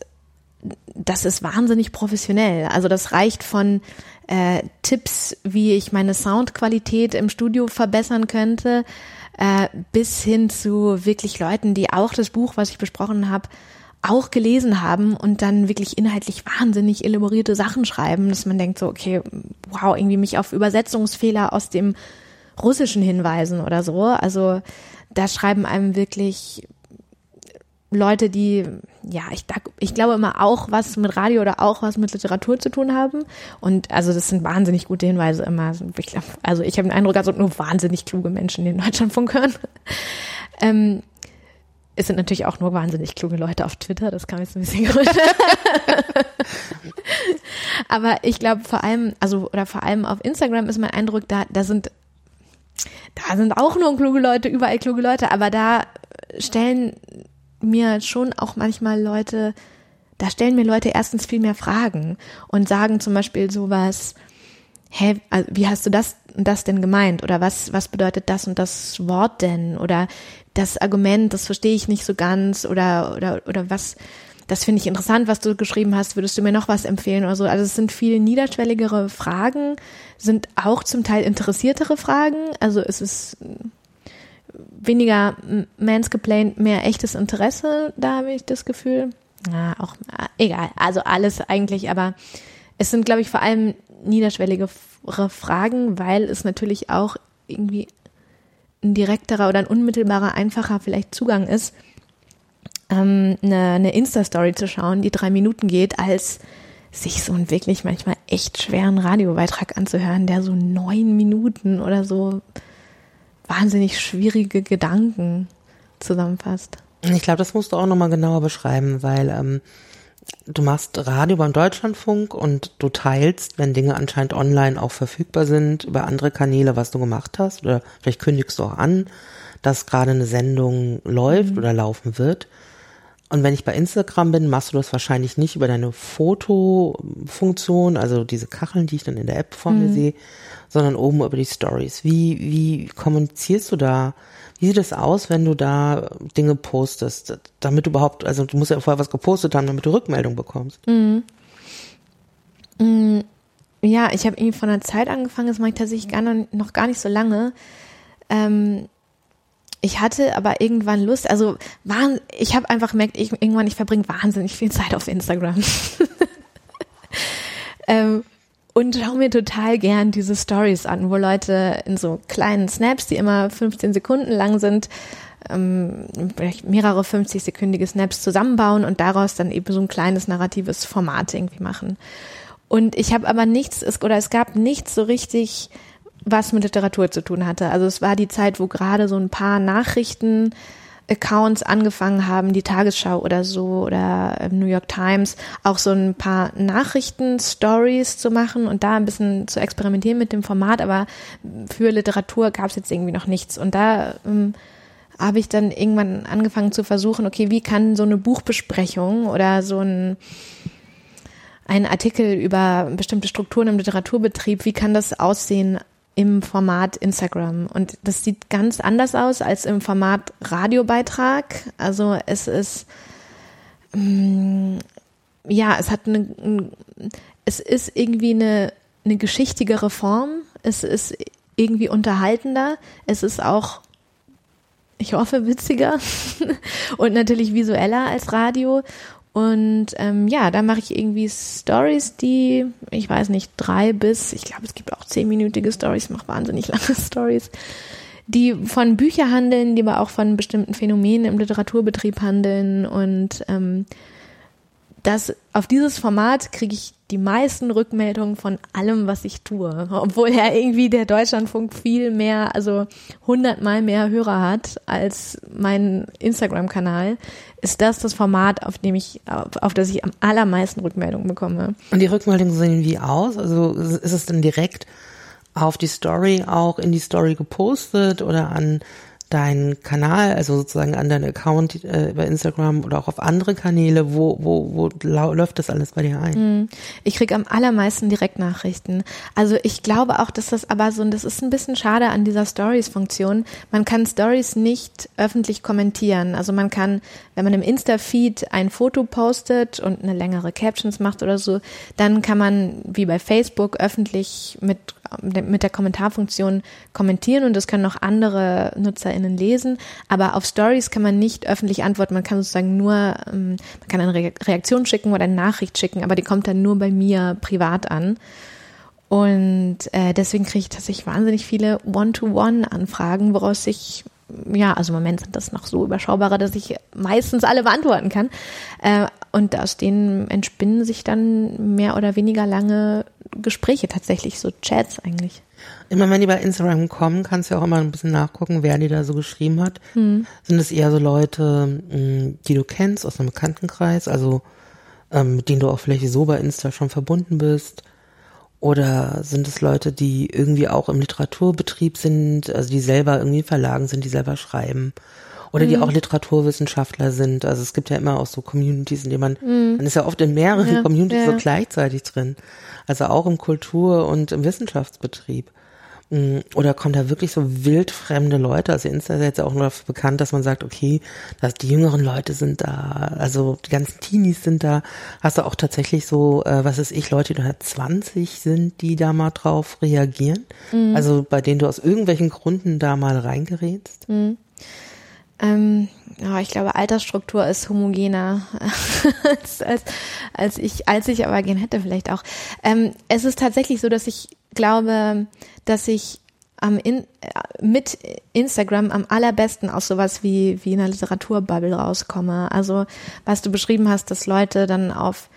das ist wahnsinnig professionell. Also das reicht von äh, Tipps, wie ich meine Soundqualität im Studio verbessern könnte, äh, bis hin zu wirklich Leuten, die auch das Buch, was ich besprochen habe, auch gelesen haben und dann wirklich inhaltlich wahnsinnig elaborierte Sachen schreiben, dass man denkt so, okay, wow, irgendwie mich auf Übersetzungsfehler aus dem Russischen hinweisen oder so. Also da schreiben einem wirklich Leute, die, ja, ich, ich glaube immer auch was mit Radio oder auch was mit Literatur zu tun haben. Und also das sind wahnsinnig gute Hinweise immer. Also ich habe den Eindruck, also nur wahnsinnig kluge Menschen, die in Deutschlandfunk hören. Ähm, es sind natürlich auch nur wahnsinnig kluge Leute auf Twitter, das kam jetzt ein bisschen größer. Aber ich glaube vor allem, also oder vor allem auf Instagram ist mein Eindruck, da, da sind, da sind auch nur kluge Leute, überall kluge Leute, aber da stellen mir schon auch manchmal Leute, da stellen mir Leute erstens viel mehr Fragen und sagen zum Beispiel sowas, hä, also wie hast du das und das denn gemeint? Oder was, was bedeutet das und das Wort denn? Oder das Argument, das verstehe ich nicht so ganz oder, oder, oder was, das finde ich interessant, was du geschrieben hast, würdest du mir noch was empfehlen oder so? Also es sind viel niederschwelligere Fragen, sind auch zum Teil interessiertere Fragen, also es ist weniger mansgeplained, mehr echtes Interesse, da habe ich das Gefühl. Na, auch, egal, also alles eigentlich, aber es sind, glaube ich, vor allem niederschwellige Fragen, weil es natürlich auch irgendwie ein direkterer oder ein unmittelbarer, einfacher vielleicht Zugang ist, ähm, eine, eine Insta-Story zu schauen, die drei Minuten geht, als sich so einen wirklich manchmal echt schweren Radiobeitrag anzuhören, der so neun Minuten oder so wahnsinnig schwierige Gedanken zusammenfasst. Ich glaube, das musst du auch nochmal genauer beschreiben, weil ähm, du machst Radio beim Deutschlandfunk und du teilst, wenn Dinge anscheinend online auch verfügbar sind, über andere Kanäle, was du gemacht hast. Oder vielleicht kündigst du auch an, dass gerade eine Sendung läuft mhm. oder laufen wird. Und wenn ich bei Instagram bin, machst du das wahrscheinlich nicht über deine Fotofunktion, also diese Kacheln, die ich dann in der App vor mir mhm. sehe, sondern oben über die Stories. Wie, wie kommunizierst du da wie sieht es aus, wenn du da Dinge postest, damit du überhaupt, also du musst ja vorher was gepostet haben, damit du Rückmeldung bekommst. Mhm. Mhm. Ja, ich habe irgendwie von der Zeit angefangen, das mache ich tatsächlich gar noch, noch gar nicht so lange. Ähm, ich hatte aber irgendwann Lust, also waren, ich habe einfach gemerkt, ich, irgendwann, ich verbringe wahnsinnig viel Zeit auf Instagram. ähm, und schau mir total gern diese Stories an, wo Leute in so kleinen Snaps, die immer 15 Sekunden lang sind, ähm, mehrere 50-sekündige Snaps zusammenbauen und daraus dann eben so ein kleines narratives Format irgendwie machen. Und ich habe aber nichts, es, oder es gab nichts so richtig, was mit Literatur zu tun hatte. Also es war die Zeit, wo gerade so ein paar Nachrichten Accounts angefangen haben, die Tagesschau oder so oder New York Times, auch so ein paar Nachrichten-Stories zu machen und da ein bisschen zu experimentieren mit dem Format, aber für Literatur gab es jetzt irgendwie noch nichts. Und da ähm, habe ich dann irgendwann angefangen zu versuchen, okay, wie kann so eine Buchbesprechung oder so ein ein Artikel über bestimmte Strukturen im Literaturbetrieb, wie kann das aussehen im Format Instagram. Und das sieht ganz anders aus als im Format Radiobeitrag. Also es ist, mm, ja, es hat eine, es ist irgendwie eine, eine geschichtigere Form. Es ist irgendwie unterhaltender. Es ist auch, ich hoffe, witziger und natürlich visueller als Radio. Und ähm, ja, da mache ich irgendwie Stories, die, ich weiß nicht, drei bis, ich glaube, es gibt auch zehnminütige Stories, ich mache wahnsinnig lange Stories, die von Büchern handeln, die aber auch von bestimmten Phänomenen im Literaturbetrieb handeln. Und ähm, das auf dieses Format kriege ich die meisten Rückmeldungen von allem, was ich tue. Obwohl ja irgendwie der Deutschlandfunk viel mehr, also hundertmal mehr Hörer hat als mein Instagram-Kanal, ist das das Format, auf dem ich, auf, auf das ich am allermeisten Rückmeldungen bekomme. Und die Rückmeldungen sehen wie aus? Also ist es dann direkt auf die Story auch in die Story gepostet oder an deinen Kanal, also sozusagen an deinen Account äh, bei Instagram oder auch auf andere Kanäle, wo, wo, wo läuft das alles bei dir ein? Hm. Ich kriege am allermeisten Direktnachrichten. Also ich glaube auch, dass das aber so, und das ist ein bisschen schade an dieser Stories-Funktion, man kann Stories nicht öffentlich kommentieren. Also man kann, wenn man im Insta-Feed ein Foto postet und eine längere Captions macht oder so, dann kann man wie bei Facebook öffentlich mit mit der Kommentarfunktion kommentieren und das können auch andere NutzerInnen lesen. Aber auf Stories kann man nicht öffentlich antworten. Man kann sozusagen nur, ähm, man kann eine Reaktion schicken oder eine Nachricht schicken, aber die kommt dann nur bei mir privat an. Und äh, deswegen kriege ich tatsächlich wahnsinnig viele One-to-One-Anfragen, woraus ich ja, also im Moment sind das noch so überschaubare, dass ich meistens alle beantworten kann. Äh, und aus denen entspinnen sich dann mehr oder weniger lange Gespräche tatsächlich, so Chats eigentlich. Immer wenn die bei Instagram kommen, kannst du ja auch immer ein bisschen nachgucken, wer die da so geschrieben hat. Hm. Sind es eher so Leute, hm, die du kennst aus einem Bekanntenkreis, also ähm, mit denen du auch vielleicht so bei Insta schon verbunden bist? Oder sind es Leute, die irgendwie auch im Literaturbetrieb sind, also die selber irgendwie Verlagen sind, die selber schreiben? Oder mhm. die auch Literaturwissenschaftler sind. Also es gibt ja immer auch so Communities, in denen man, mhm. man ist ja oft in mehreren ja, Communities ja. so gleichzeitig drin. Also auch im Kultur- und im Wissenschaftsbetrieb. Mm, oder kommen da wirklich so wildfremde Leute? Also Insta ist jetzt auch nur dafür bekannt, dass man sagt, okay, dass die jüngeren Leute sind da, also die ganzen Teenies sind da. Hast du auch tatsächlich so, äh, was ist ich, Leute, die 120 sind, die da mal drauf reagieren? Mhm. Also bei denen du aus irgendwelchen Gründen da mal reingerätst? Mhm. Ähm, ja, ich glaube, Altersstruktur ist homogener als, als, als ich, als ich aber gern hätte vielleicht auch. Ähm, es ist tatsächlich so, dass ich glaube, dass ich am in, mit Instagram am allerbesten aus sowas wie, wie einer Literaturbubble rauskomme. Also, was du beschrieben hast, dass Leute dann auf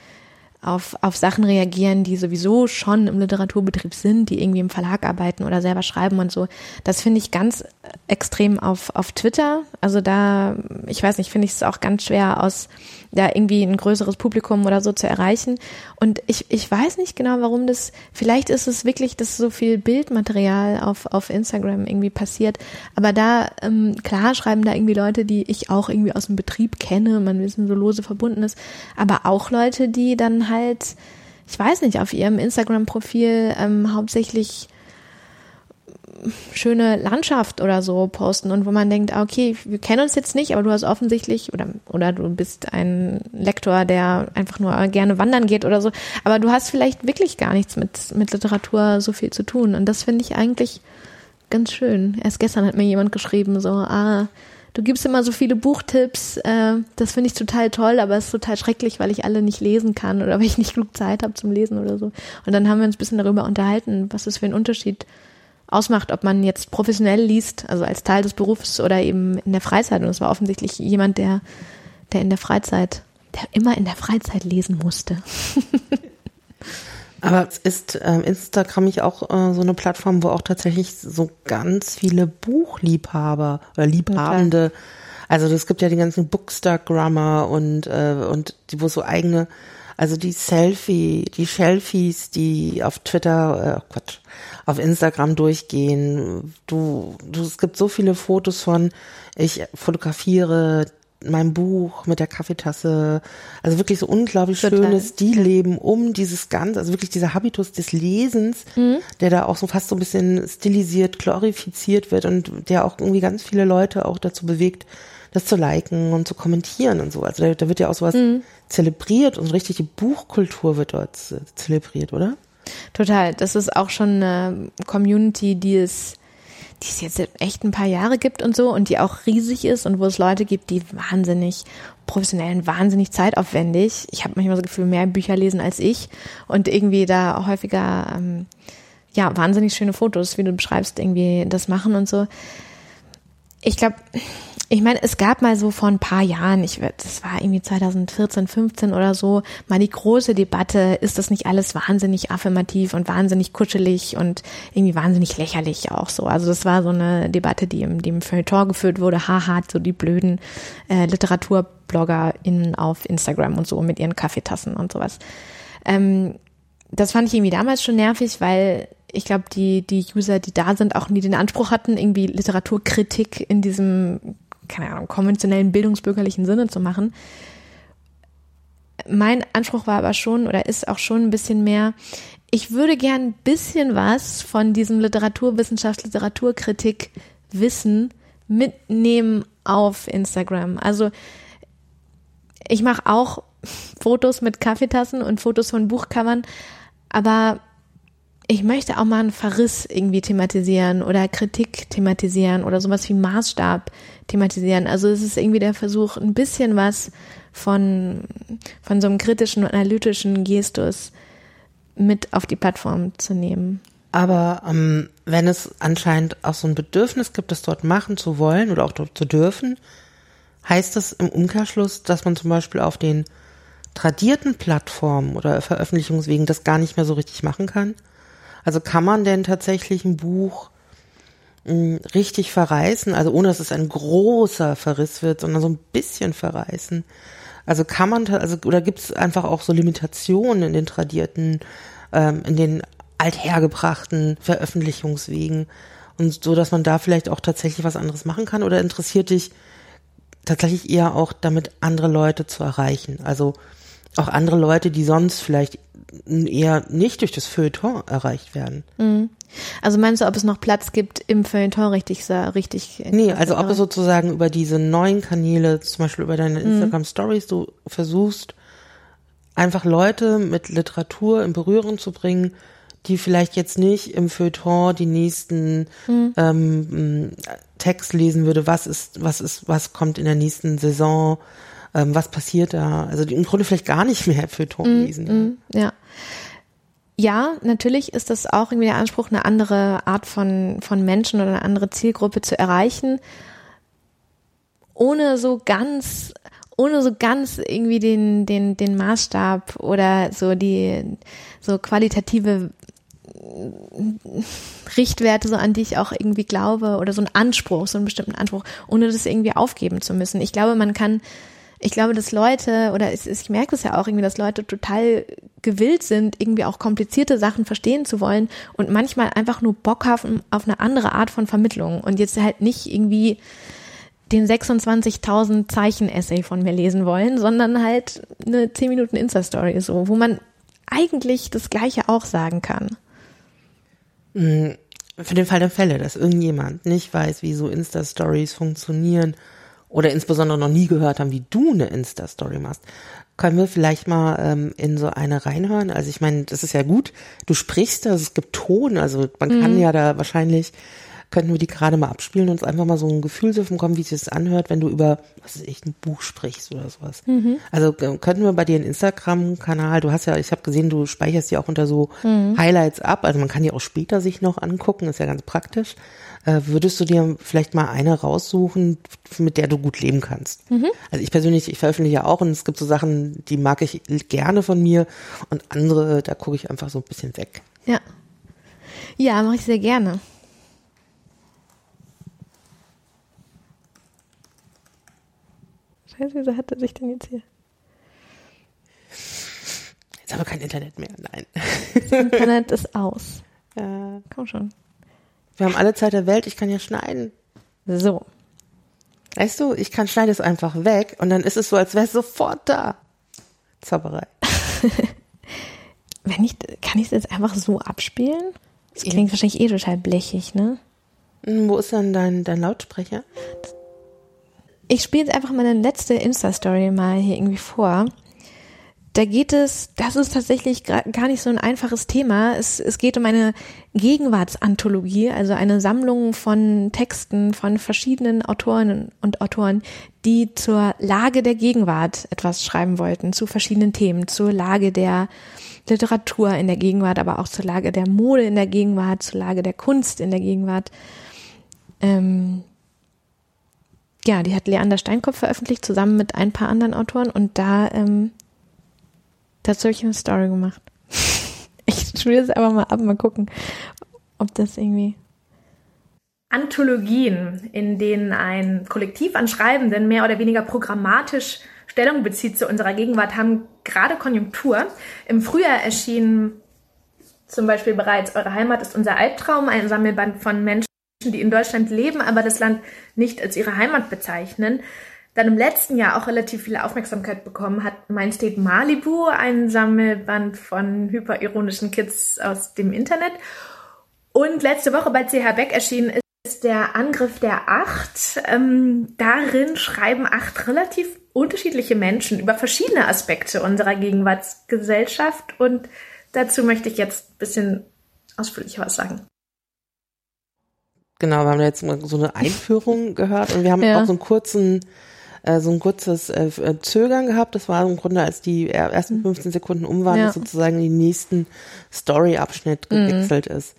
auf, auf Sachen reagieren, die sowieso schon im Literaturbetrieb sind, die irgendwie im Verlag arbeiten oder selber schreiben und so. Das finde ich ganz extrem auf, auf Twitter. Also da, ich weiß nicht, finde ich es auch ganz schwer aus da irgendwie ein größeres Publikum oder so zu erreichen. Und ich, ich weiß nicht genau, warum das, vielleicht ist es wirklich, dass so viel Bildmaterial auf, auf Instagram irgendwie passiert. Aber da, ähm, klar schreiben da irgendwie Leute, die ich auch irgendwie aus dem Betrieb kenne, man wissen so lose verbunden ist, aber auch Leute, die dann halt, ich weiß nicht, auf ihrem Instagram-Profil ähm, hauptsächlich schöne Landschaft oder so posten und wo man denkt, ah, okay, wir kennen uns jetzt nicht, aber du hast offensichtlich oder oder du bist ein Lektor, der einfach nur gerne wandern geht oder so, aber du hast vielleicht wirklich gar nichts mit mit Literatur so viel zu tun und das finde ich eigentlich ganz schön. Erst gestern hat mir jemand geschrieben so, ah, du gibst immer so viele Buchtipps, äh, das finde ich total toll, aber es ist total schrecklich, weil ich alle nicht lesen kann oder weil ich nicht genug Zeit habe zum Lesen oder so. Und dann haben wir uns ein bisschen darüber unterhalten, was es für ein Unterschied ausmacht, ob man jetzt professionell liest, also als Teil des Berufs oder eben in der Freizeit. Und es war offensichtlich jemand, der, der in der Freizeit, der immer in der Freizeit lesen musste. Aber ist äh, Instagram nicht auch äh, so eine Plattform, wo auch tatsächlich so ganz viele Buchliebhaber oder Liebhabende, also es gibt ja die ganzen Bookstagrammer und äh, und die wo so eigene, also die Selfie, die Selfies, die auf Twitter, äh, Quatsch, auf Instagram durchgehen. Du, du, es gibt so viele Fotos von, ich fotografiere mein Buch mit der Kaffeetasse, also wirklich so unglaublich Total. schönes Stillleben um dieses Ganze, also wirklich dieser Habitus des Lesens, der da auch so fast so ein bisschen stilisiert, glorifiziert wird und der auch irgendwie ganz viele Leute auch dazu bewegt, das zu liken und zu kommentieren und so. Also da, da wird ja auch sowas zelebriert und richtig die Buchkultur wird dort äh, zelebriert, oder? Total. Das ist auch schon eine Community, die es, die es jetzt echt ein paar Jahre gibt und so und die auch riesig ist und wo es Leute gibt, die wahnsinnig professionell und wahnsinnig zeitaufwendig. Ich habe manchmal das Gefühl, mehr Bücher lesen als ich und irgendwie da häufiger ähm, ja wahnsinnig schöne Fotos, wie du beschreibst, irgendwie das machen und so. Ich glaube, ich meine, es gab mal so vor ein paar Jahren, ich das war irgendwie 2014, 15 oder so, mal die große Debatte, ist das nicht alles wahnsinnig affirmativ und wahnsinnig kuschelig und irgendwie wahnsinnig lächerlich auch so. Also das war so eine Debatte, die im, die im Feuilleton geführt wurde, haha, so die blöden äh, LiteraturbloggerInnen auf Instagram und so mit ihren Kaffeetassen und sowas. Ähm, das fand ich irgendwie damals schon nervig, weil ich glaube, die, die User, die da sind, auch nie den Anspruch hatten, irgendwie Literaturkritik in diesem, keine Ahnung, konventionellen bildungsbürgerlichen Sinne zu machen. Mein Anspruch war aber schon oder ist auch schon ein bisschen mehr, ich würde gern ein bisschen was von diesem Literaturwissenschaft, Literaturkritik Wissen mitnehmen auf Instagram. Also ich mache auch Fotos mit Kaffeetassen und Fotos von Buchcovern, aber ich möchte auch mal einen Verriss irgendwie thematisieren oder Kritik thematisieren oder sowas wie Maßstab thematisieren. Also es ist irgendwie der Versuch, ein bisschen was von, von so einem kritischen analytischen Gestus mit auf die Plattform zu nehmen. Aber ähm, wenn es anscheinend auch so ein Bedürfnis gibt, das dort machen zu wollen oder auch dort zu dürfen, heißt das im Umkehrschluss, dass man zum Beispiel auf den tradierten Plattformen oder Veröffentlichungswegen das gar nicht mehr so richtig machen kann? Also kann man denn tatsächlich ein Buch mh, richtig verreißen, also ohne dass es ein großer Verriss wird, sondern so ein bisschen verreißen? Also kann man, also oder gibt es einfach auch so Limitationen in den tradierten, ähm, in den althergebrachten Veröffentlichungswegen und so, dass man da vielleicht auch tatsächlich was anderes machen kann? Oder interessiert dich tatsächlich eher auch damit andere Leute zu erreichen? Also auch andere Leute, die sonst vielleicht eher nicht durch das Feuilleton erreicht werden. Also meinst du, ob es noch Platz gibt im Feuilleton richtig, richtig? Nee, also ob du sozusagen über diese neuen Kanäle, zum Beispiel über deine Instagram Stories, du versuchst, einfach Leute mit Literatur in Berührung zu bringen, die vielleicht jetzt nicht im Feuilleton die nächsten ähm, m, Text lesen würde, was ist, was ist, was kommt in der nächsten Saison, ähm, was passiert da. Also die im Grunde vielleicht gar nicht mehr Feuilleton lesen. Ja. Ja. Ja, natürlich ist das auch irgendwie der Anspruch, eine andere Art von, von Menschen oder eine andere Zielgruppe zu erreichen, ohne so ganz, ohne so ganz irgendwie den, den, den Maßstab oder so die, so qualitative Richtwerte, so an die ich auch irgendwie glaube, oder so einen Anspruch, so einen bestimmten Anspruch, ohne das irgendwie aufgeben zu müssen. Ich glaube, man kann, ich glaube, dass Leute, oder es, ich merke es ja auch irgendwie, dass Leute total gewillt sind, irgendwie auch komplizierte Sachen verstehen zu wollen und manchmal einfach nur Bock haben auf eine andere Art von Vermittlung und jetzt halt nicht irgendwie den 26.000 Zeichen Essay von mir lesen wollen, sondern halt eine 10 Minuten Insta-Story so, wo man eigentlich das Gleiche auch sagen kann. Für den Fall der Fälle, dass irgendjemand nicht weiß, wie so Insta-Stories funktionieren oder insbesondere noch nie gehört haben, wie du eine Insta-Story machst, können wir vielleicht mal ähm, in so eine reinhören. Also ich meine, das ist ja gut, du sprichst, also es gibt Ton, also man kann ja da wahrscheinlich könnten wir die gerade mal abspielen und uns einfach mal so ein Gefühl dafür bekommen, wie sich das anhört, wenn du über, was ist ich, ein Buch sprichst oder sowas. Mhm. Also äh, könnten wir bei dir einen Instagram-Kanal, du hast ja, ich habe gesehen, du speicherst die auch unter so Highlights ab, also man kann die auch später sich noch angucken, ist ja ganz praktisch. Äh, würdest du dir vielleicht mal eine raussuchen, mit der du gut leben kannst? Also ich persönlich, ich veröffentliche ja auch und es gibt so Sachen, die mag ich gerne von mir und andere, da gucke ich einfach so ein bisschen weg. Ja. Ja, mache ich sehr gerne. Scheiße, wieso hat er sich denn jetzt hier? Jetzt haben wir kein Internet mehr, nein. Das Internet ist aus. Ja. Komm schon. Wir haben alle Zeit der Welt, ich kann ja schneiden. So. Weißt du, ich kann schneide es einfach weg und dann ist es so, als wäre es sofort da. Zauberei. Wenn ich, kann ich es jetzt einfach so abspielen? Das klingt wahrscheinlich eh total blechig, ne? Wo ist denn dein, dein Lautsprecher? Ich spiele jetzt einfach meine letzte Insta-Story mal hier irgendwie vor. Da geht es, das ist tatsächlich gar nicht so ein einfaches Thema. Es, es geht um eine Gegenwartsanthologie, also eine Sammlung von Texten von verschiedenen Autorinnen und Autoren, die zur Lage der Gegenwart etwas schreiben wollten, zu verschiedenen Themen, zur Lage der Literatur in der Gegenwart, aber auch zur Lage der Mode in der Gegenwart, zur Lage der Kunst in der Gegenwart. Ähm, ja, die hat Leander Steinkopf veröffentlicht, zusammen mit ein paar anderen Autoren und da, ähm, dazu habe ich eine Story gemacht. Ich spiele es einfach mal ab, mal gucken, ob das irgendwie. Anthologien, in denen ein Kollektiv an Schreibenden mehr oder weniger programmatisch Stellung bezieht zu unserer Gegenwart, haben gerade Konjunktur. Im Frühjahr erschien zum Beispiel bereits Eure Heimat ist unser Albtraum, ein Sammelband von Menschen, die in Deutschland leben, aber das Land nicht als ihre Heimat bezeichnen. Dann im letzten Jahr auch relativ viel Aufmerksamkeit bekommen hat Mein State Malibu, ein Sammelband von hyperironischen Kids aus dem Internet. Und letzte Woche bei CH Beck erschienen ist der Angriff der Acht. Ähm, darin schreiben acht relativ unterschiedliche Menschen über verschiedene Aspekte unserer Gegenwartsgesellschaft. Und dazu möchte ich jetzt ein bisschen ausführlicher was sagen. Genau, wir haben jetzt so eine Einführung gehört und wir haben Ja. auch so einen kurzen, äh, so ein kurzes äh, äh, Zögern gehabt. Das war im Grunde, als die er- ersten 15 Sekunden um waren, Ja. dass sozusagen in den nächsten Story-Abschnitt gewechselt ist.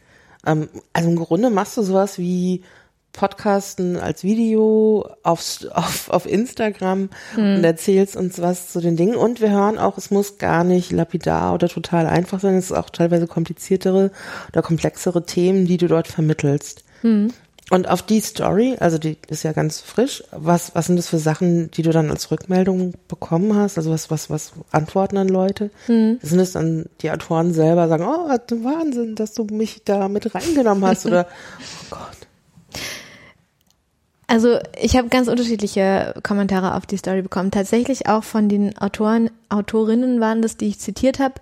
Ähm, also im Grunde machst du sowas wie Podcasten als Video auf, auf, auf Instagram und erzählst uns was zu den Dingen. Und wir hören auch, es muss gar nicht lapidar oder total einfach sein. Es ist auch teilweise kompliziertere oder komplexere Themen, die du dort vermittelst. Und auf die Story, also die ist ja ganz frisch, was, was sind das für Sachen, die du dann als Rückmeldung bekommen hast? Also was, was, was antworten an Leute? Sind es dann die Autoren selber sagen, oh, Wahnsinn, dass du mich da mit reingenommen hast oder, oh Gott. Also ich habe ganz unterschiedliche Kommentare auf die Story bekommen. Tatsächlich auch von den Autoren, Autorinnen waren das, die ich zitiert habe.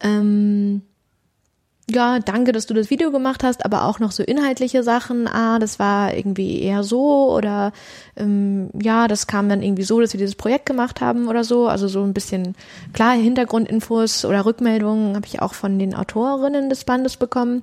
Ähm, ja, danke, dass du das Video gemacht hast, aber auch noch so inhaltliche Sachen. Ah, das war irgendwie eher so oder ähm, ja, das kam dann irgendwie so, dass wir dieses Projekt gemacht haben oder so. Also so ein bisschen klar Hintergrundinfos oder Rückmeldungen habe ich auch von den Autorinnen des Bandes bekommen.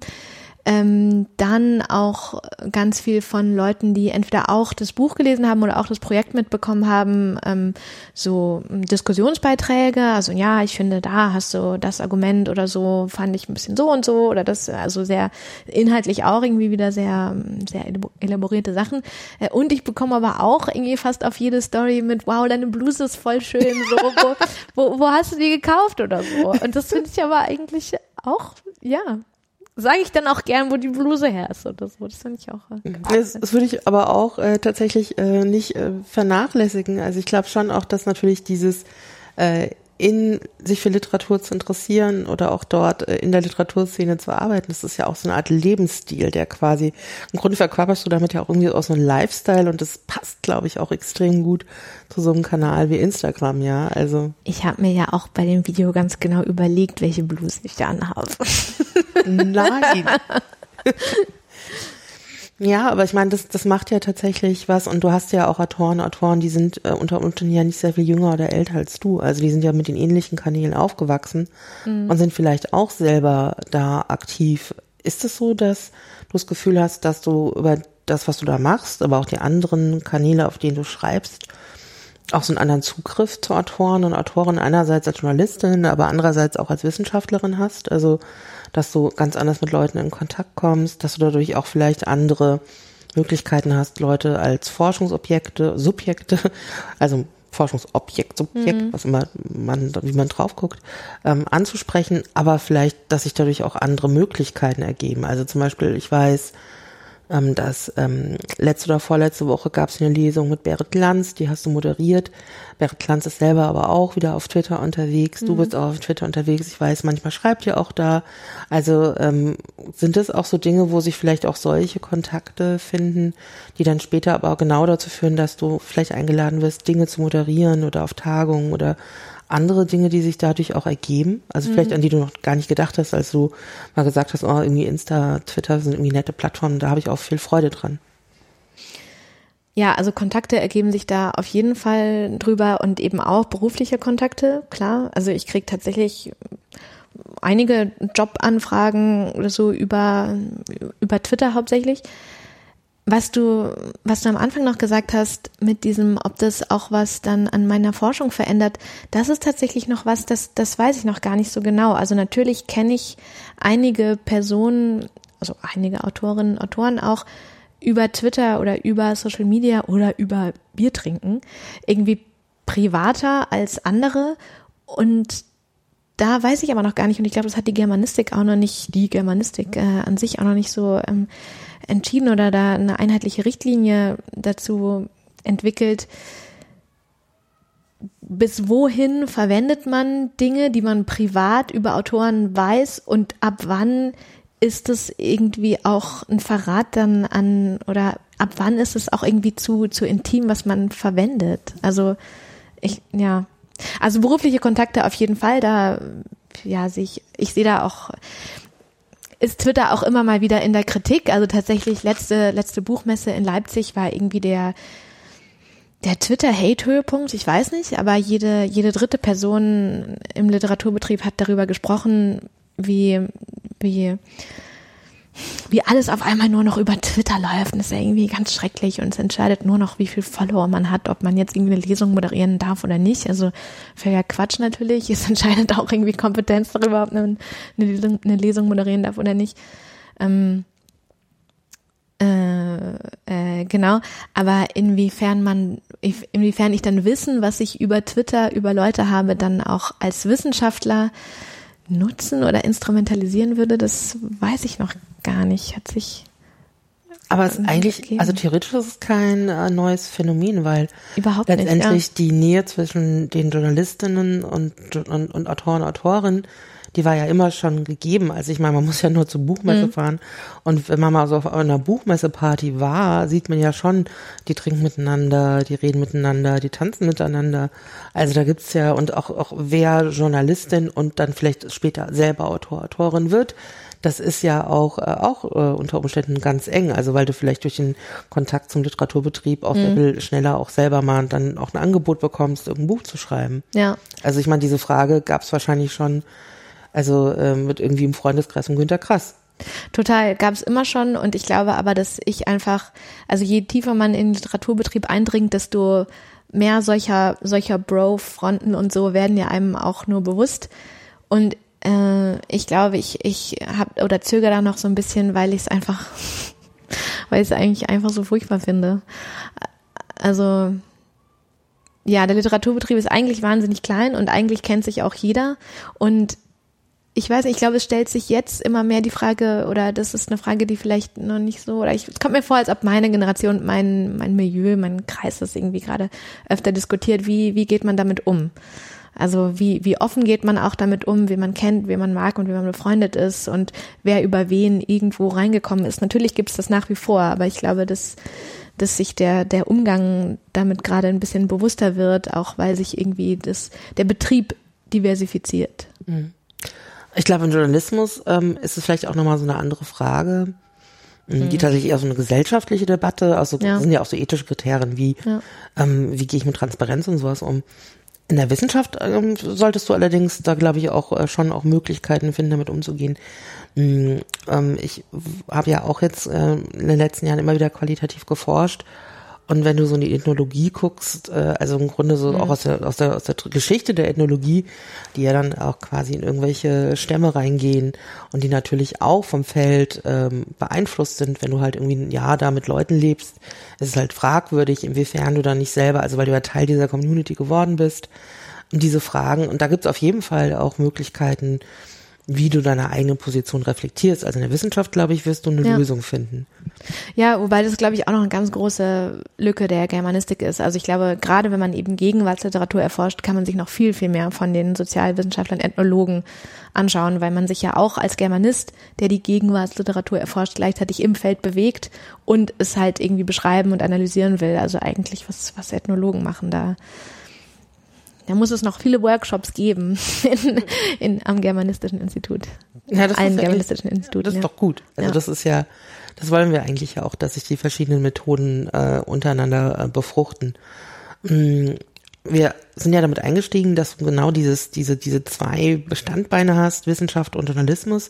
Ähm, dann auch ganz viel von Leuten, die entweder auch das Buch gelesen haben oder auch das Projekt mitbekommen haben, ähm, so Diskussionsbeiträge, also ja, ich finde, da hast du das Argument oder so, fand ich ein bisschen so und so oder das, also sehr inhaltlich auch irgendwie wieder sehr, sehr elaborierte Sachen. Äh, Und ich bekomme aber auch irgendwie fast auf jede Story mit, wow, deine Bluse ist voll schön, so, wo, wo, wo hast du die gekauft oder so. Und das finde ich aber eigentlich auch, ja, sage ich dann auch gern, wo die Bluse her ist oder so. Das finde ich auch. Äh, Das, das würde ich aber auch äh, tatsächlich äh, nicht äh, vernachlässigen. Also ich glaube schon auch, dass natürlich dieses äh, in sich für Literatur zu interessieren oder auch dort äh, in der Literaturszene zu arbeiten, das ist ja auch so eine Art Lebensstil, der quasi, im Grunde verkörperst du damit ja auch irgendwie auch so einen Lifestyle und das passt, glaube ich, auch extrem gut zu so einem Kanal wie Instagram, ja. Also ich habe mir ja auch bei dem Video ganz genau überlegt, welche Bluse ich da anhabe. Nein. ja, aber ich meine, das, das macht ja tatsächlich was und du hast ja auch Autoren, Autoren, die sind äh, unter Umständen ja nicht sehr viel jünger oder älter als du. Also die sind ja mit den ähnlichen Kanälen aufgewachsen und sind vielleicht auch selber da aktiv ist es so, dass du das Gefühl hast, dass du über das, was du da machst, aber auch die anderen Kanäle, auf denen du schreibst, auch so einen anderen Zugriff zu Autoren und Autoren einerseits als Journalistin, aber andererseits auch als Wissenschaftlerin hast. Also, dass du ganz anders mit Leuten in Kontakt kommst, dass du dadurch auch vielleicht andere Möglichkeiten hast, Leute als Forschungsobjekte, Subjekte, also Forschungsobjekt, Subjekt, mhm. was immer man, wie man drauf guckt, ähm, anzusprechen, aber vielleicht, dass sich dadurch auch andere Möglichkeiten ergeben. Also zum Beispiel, ich weiß, ähm, dass ähm, letzte oder vorletzte Woche gab es eine Lesung mit Berit Lanz, die hast du moderiert. Berit Lanz ist selber aber auch wieder auf Twitter unterwegs. Mhm. Du bist auch auf Twitter unterwegs. Ich weiß, manchmal schreibt ihr auch da. Also ähm, sind es auch so Dinge, wo sich vielleicht auch solche Kontakte finden, die dann später aber auch genau dazu führen, dass du vielleicht eingeladen wirst, Dinge zu moderieren oder auf Tagungen oder andere Dinge, die sich dadurch auch ergeben? Also vielleicht, mhm. an die du noch gar nicht gedacht hast, als du mal gesagt hast, oh, irgendwie Insta, Twitter sind irgendwie nette Plattformen, da habe ich auch viel Freude dran. Ja, also Kontakte ergeben sich da auf jeden Fall drüber und eben auch berufliche Kontakte, klar. Also ich kriege tatsächlich einige Jobanfragen oder so über, über Twitter hauptsächlich. Was du, was du am Anfang noch gesagt hast, mit diesem, ob das auch was dann an meiner Forschung verändert, das ist tatsächlich noch was, das, das weiß ich noch gar nicht so genau. Also natürlich kenne ich einige Personen, also einige Autorinnen, Autoren auch, über Twitter oder über Social Media oder über Bier trinken, irgendwie privater als andere und da weiß ich aber noch gar nicht und ich glaube, das hat die Germanistik auch noch nicht, die Germanistik äh, an sich auch noch nicht so ähm, entschieden oder da eine einheitliche Richtlinie dazu entwickelt. Bis wohin verwendet man Dinge, die man privat über Autoren weiß und ab wann ist es irgendwie auch ein Verrat dann an oder ab wann ist es auch irgendwie zu, zu intim, was man verwendet? Also ich, ja. Also berufliche Kontakte auf jeden Fall, da ja, sehe ich, ich sehe da auch ist Twitter auch immer mal wieder in der Kritik. Also tatsächlich letzte, letzte Buchmesse in Leipzig war irgendwie der, der Twitter-Hate-Höhepunkt, ich weiß nicht, aber jede, jede dritte Person im Literaturbetrieb hat darüber gesprochen, wie, wie wie alles auf einmal nur noch über Twitter läuft. Das ist ja irgendwie ganz schrecklich und es entscheidet nur noch, wie viel Follower man hat, ob man jetzt irgendwie eine Lesung moderieren darf oder nicht. Also völliger Quatsch natürlich. Es entscheidet auch irgendwie Kompetenz darüber, ob man eine Lesung, eine Lesung moderieren darf oder nicht. Ähm, äh, äh, genau, aber inwiefern man, inwiefern ich dann Wissen, was ich über Twitter über Leute habe, dann auch als Wissenschaftler nutzen oder instrumentalisieren würde, das weiß ich noch gar nicht. Hat sich aber es ist eigentlich, gegeben. also theoretisch ist es kein äh, neues Phänomen, weil Überhaupt letztendlich nicht, ja. die Nähe zwischen den Journalistinnen und, und, und Autoren, Autorinnen die war ja immer schon gegeben. Also ich meine, man muss ja nur zur Buchmesse mhm. fahren. Und wenn man mal so auf einer Buchmesseparty war, sieht man ja schon, die trinken miteinander, die reden miteinander, die tanzen miteinander. Also da gibt's ja, und auch, auch wer Journalistin und dann vielleicht später selber Autor, Autorin wird, das ist ja auch, äh, auch äh, unter Umständen ganz eng. Also weil du vielleicht durch den Kontakt zum Literaturbetrieb auch mhm. schneller auch selber mal dann auch ein Angebot bekommst, irgendein Buch zu schreiben. Ja. Also ich meine, diese Frage gab's wahrscheinlich schon also ähm, mit irgendwie im Freundeskreis von Günter Krass. Total, gab es immer schon und ich glaube aber, dass ich einfach, also je tiefer man in den Literaturbetrieb eindringt, desto mehr solcher, solcher Bro-Fronten und so werden ja einem auch nur bewusst. Und äh, ich glaube, ich, ich habe oder zögere da noch so ein bisschen, weil ich es einfach, weil ich es eigentlich einfach so furchtbar finde. Also ja, der Literaturbetrieb ist eigentlich wahnsinnig klein und eigentlich kennt sich auch jeder. Und ich weiß nicht, ich glaube, es stellt sich jetzt immer mehr die Frage, oder das ist eine Frage, die vielleicht noch nicht so, oder ich, es kommt mir vor, als ob meine Generation, mein, mein Milieu, mein Kreis das irgendwie gerade öfter diskutiert, wie, wie geht man damit um? Also wie, wie offen geht man auch damit um, wie man kennt, wie man mag und wie man befreundet ist und wer über wen irgendwo reingekommen ist. Natürlich gibt es das nach wie vor, aber ich glaube, dass, dass sich der, der Umgang damit gerade ein bisschen bewusster wird, auch weil sich irgendwie das, der Betrieb diversifiziert. Mhm. Ich glaube, im Journalismus ähm, ist es vielleicht auch nochmal so eine andere Frage, mhm. die tatsächlich eher so eine gesellschaftliche Debatte, also ja. sind ja auch so ethische Kriterien wie, ja. ähm, wie gehe ich mit Transparenz und sowas um. In der Wissenschaft ähm, solltest du allerdings da, glaube ich, auch äh, schon auch Möglichkeiten finden, damit umzugehen. Mm, ähm, ich habe ja auch jetzt äh, in den letzten Jahren immer wieder qualitativ geforscht und wenn du so in die Ethnologie guckst, äh, also im Grunde so mhm. auch aus der, aus, der, aus der Geschichte der Ethnologie, die ja dann auch quasi in irgendwelche Stämme reingehen und die natürlich auch vom Feld ähm, beeinflusst sind, wenn du halt irgendwie ein Jahr da mit Leuten lebst, ist es halt fragwürdig, inwiefern du dann nicht selber, also weil du ja Teil dieser Community geworden bist, und diese Fragen, und da gibt es auf jeden Fall auch Möglichkeiten, wie du deine eigene Position reflektierst. Also in der Wissenschaft, glaube ich, wirst du eine ja. Lösung finden. Ja, wobei das, glaube ich, auch noch eine ganz große Lücke der Germanistik ist. Also ich glaube, gerade wenn man eben Gegenwartsliteratur erforscht, kann man sich noch viel, viel mehr von den Sozialwissenschaftlern, Ethnologen anschauen, weil man sich ja auch als Germanist, der die Gegenwartsliteratur erforscht, gleichzeitig im Feld bewegt und es halt irgendwie beschreiben und analysieren will. Also eigentlich, was, was Ethnologen machen da da muss es noch viele Workshops geben in, in, am Germanistischen Institut. Ja, das Allen ist Germanistischen Institut. Das ist ja. doch gut. Also ja. das ist ja, das wollen wir eigentlich ja auch, dass sich die verschiedenen Methoden äh, untereinander äh, befruchten. Mm, wir sind ja damit eingestiegen, dass du genau dieses, diese, diese zwei Bestandbeine hast, Wissenschaft und Journalismus.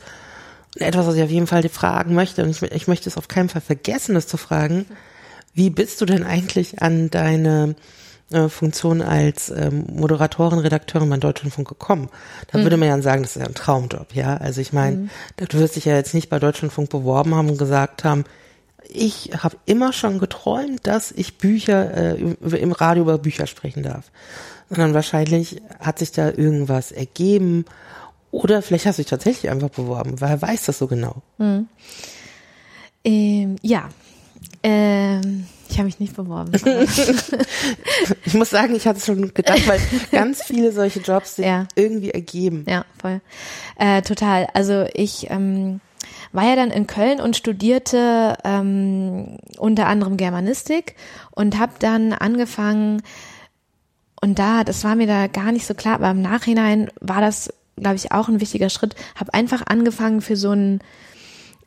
Und etwas, was ich auf jeden Fall fragen möchte, und ich, ich möchte es auf keinen Fall vergessen, das zu fragen, wie bist du denn eigentlich an deine äh, Funktion als ähm, Moderatorin, Redakteurin beim Deutschlandfunk gekommen. Da mhm. würde man ja sagen, das ist ja ein Traumjob, ja. Also ich meine, mhm. du wirst dich ja jetzt nicht bei Deutschlandfunk beworben haben und gesagt haben, ich habe immer schon geträumt, dass ich Bücher äh, im Radio über Bücher sprechen darf. Sondern wahrscheinlich hat sich da irgendwas ergeben oder vielleicht hast du dich tatsächlich einfach beworben. Wer weiß das so genau? Mhm. Ähm, ja. Ähm ich habe mich nicht beworben. ich muss sagen, ich hatte es schon gedacht, weil ganz viele solche Jobs sich ja. irgendwie ergeben. Ja, voll. Äh, total. Also ich ähm, war ja dann in Köln und studierte ähm, unter anderem Germanistik und habe dann angefangen und da, das war mir da gar nicht so klar, aber im Nachhinein war das, glaube ich, auch ein wichtiger Schritt. Habe einfach angefangen für so ein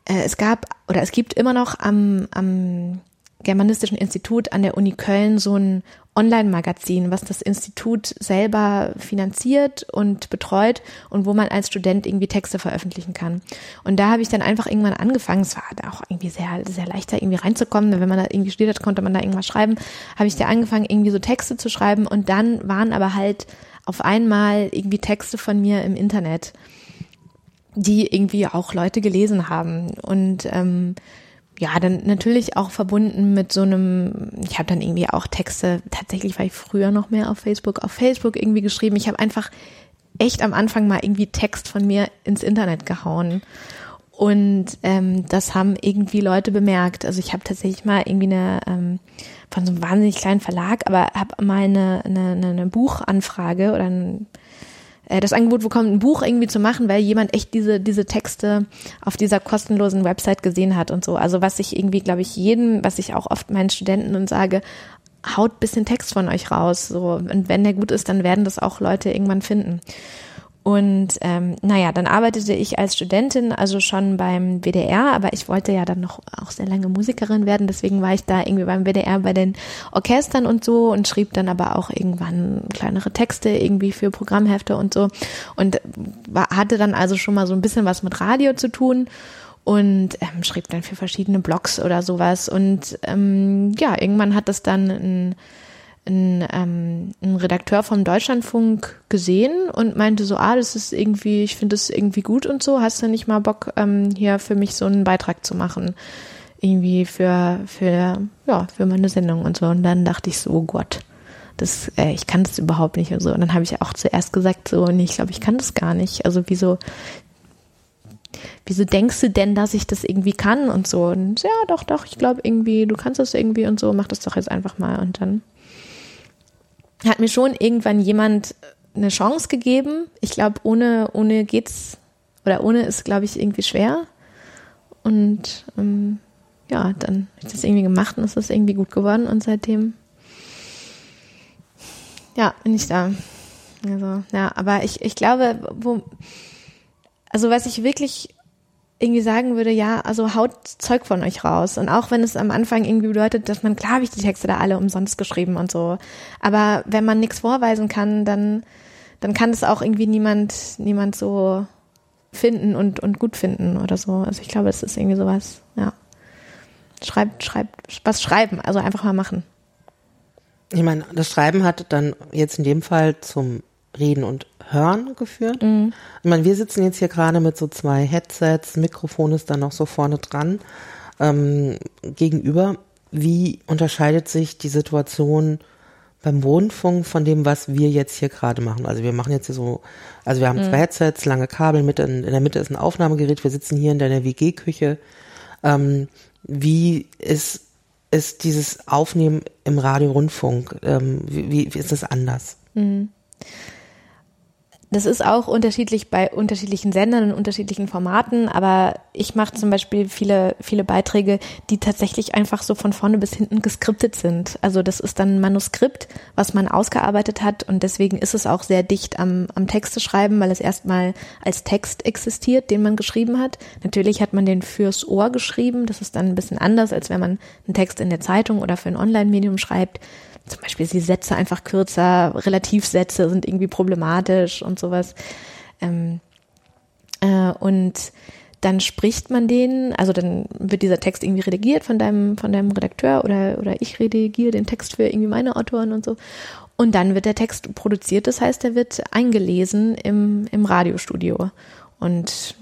es gab oder es gibt immer noch am, am Germanistischen Institut an der Uni Köln so ein Online-Magazin, was das Institut selber finanziert und betreut und wo man als Student irgendwie Texte veröffentlichen kann. Und da habe ich dann einfach irgendwann angefangen, es war auch irgendwie sehr, sehr leicht da irgendwie reinzukommen, wenn man da irgendwie studiert hat, konnte man da irgendwas schreiben, habe ich da angefangen, irgendwie so Texte zu schreiben und dann waren aber halt auf einmal irgendwie Texte von mir im Internet, die irgendwie auch Leute gelesen haben und ähm, ja, dann natürlich auch verbunden mit so einem, ich habe dann irgendwie auch Texte, tatsächlich war ich früher noch mehr auf Facebook, auf Facebook irgendwie geschrieben. Ich habe einfach echt am Anfang mal irgendwie Text von mir ins Internet gehauen. Und ähm, das haben irgendwie Leute bemerkt. Also ich habe tatsächlich mal irgendwie eine, ähm, von so einem wahnsinnig kleinen Verlag, aber habe mal eine, eine, eine Buchanfrage oder ein äh, das Angebot bekommen, ein Buch irgendwie zu machen, weil jemand echt diese, diese Texte auf dieser kostenlosen Website gesehen hat und so. Also was ich irgendwie, glaube ich, jeden, was ich auch oft meinen Studenten und sage, haut bisschen Text von euch raus. So. Und wenn der gut ist, dann werden das auch Leute irgendwann finden. Und ähm, naja, dann arbeitete ich als Studentin also schon beim WDR, aber ich wollte ja dann noch auch sehr lange Musikerin werden, deswegen war ich da irgendwie beim WDR bei den Orchestern und so und schrieb dann aber auch irgendwann kleinere Texte irgendwie für Programmhefte und so. Und war, hatte dann also schon mal so ein bisschen was mit Radio zu tun und ähm, schrieb dann für verschiedene Blogs oder sowas. Und ähm, ja, irgendwann hat das dann ein ein, ähm, ein Redakteur vom Deutschlandfunk gesehen und meinte so, ah, das ist irgendwie, ich finde das irgendwie gut und so, hast du nicht mal Bock, ähm, hier für mich so einen Beitrag zu machen? Irgendwie für, für, ja, für meine Sendung und so. Und dann dachte ich so, oh Gott, das, äh, ich kann das überhaupt nicht und so. Und dann habe ich auch zuerst gesagt, so, nee, ich glaube, ich kann das gar nicht. Also wieso, wieso denkst du denn, dass ich das irgendwie kann und so? Und ja, doch, doch, ich glaube irgendwie, du kannst das irgendwie und so, mach das doch jetzt einfach mal. Und dann hat mir schon irgendwann jemand eine Chance gegeben. Ich glaube, ohne, ohne geht's, oder ohne ist, glaube ich, irgendwie schwer. Und ähm, ja, dann habe ich das irgendwie gemacht und es ist irgendwie gut geworden und seitdem ja, bin ich da. Also, ja, aber ich, ich glaube, wo, also was ich wirklich irgendwie sagen würde, ja, also haut Zeug von euch raus. Und auch wenn es am Anfang irgendwie bedeutet, dass man, klar habe ich die Texte da alle umsonst geschrieben und so. Aber wenn man nichts vorweisen kann, dann, dann kann es auch irgendwie niemand, niemand so finden und, und gut finden oder so. Also ich glaube, es ist irgendwie sowas, ja. Schreibt, schreibt, was schreiben, also einfach mal machen. Ich meine, das Schreiben hat dann jetzt in dem Fall zum Reden und Hören geführt. Mhm. Ich meine, wir sitzen jetzt hier gerade mit so zwei Headsets, Mikrofon ist dann noch so vorne dran ähm, gegenüber. Wie unterscheidet sich die Situation beim Rundfunk von dem, was wir jetzt hier gerade machen? Also wir machen jetzt hier so, also wir haben mhm. zwei Headsets, lange Kabel, mit in, in, der Mitte ist ein Aufnahmegerät, wir sitzen hier in deiner WG-Küche. Ähm, wie ist, ist dieses Aufnehmen im Radio-Rundfunk? Ähm, wie, wie ist das anders? Mhm. Das ist auch unterschiedlich bei unterschiedlichen Sendern und unterschiedlichen Formaten, aber ich mache zum Beispiel viele, viele Beiträge, die tatsächlich einfach so von vorne bis hinten geskriptet sind. Also das ist dann ein Manuskript, was man ausgearbeitet hat und deswegen ist es auch sehr dicht am, am Texte schreiben, weil es erstmal als Text existiert, den man geschrieben hat. Natürlich hat man den fürs Ohr geschrieben, das ist dann ein bisschen anders, als wenn man einen Text in der Zeitung oder für ein Online-Medium schreibt zum Beispiel die Sätze einfach kürzer, Relativsätze sind irgendwie problematisch und sowas. Ähm, äh, und dann spricht man den, also dann wird dieser Text irgendwie redigiert von deinem, von deinem Redakteur oder, oder ich redigiere den Text für irgendwie meine Autoren und so. Und dann wird der Text produziert, das heißt, er wird eingelesen im, im Radiostudio. Und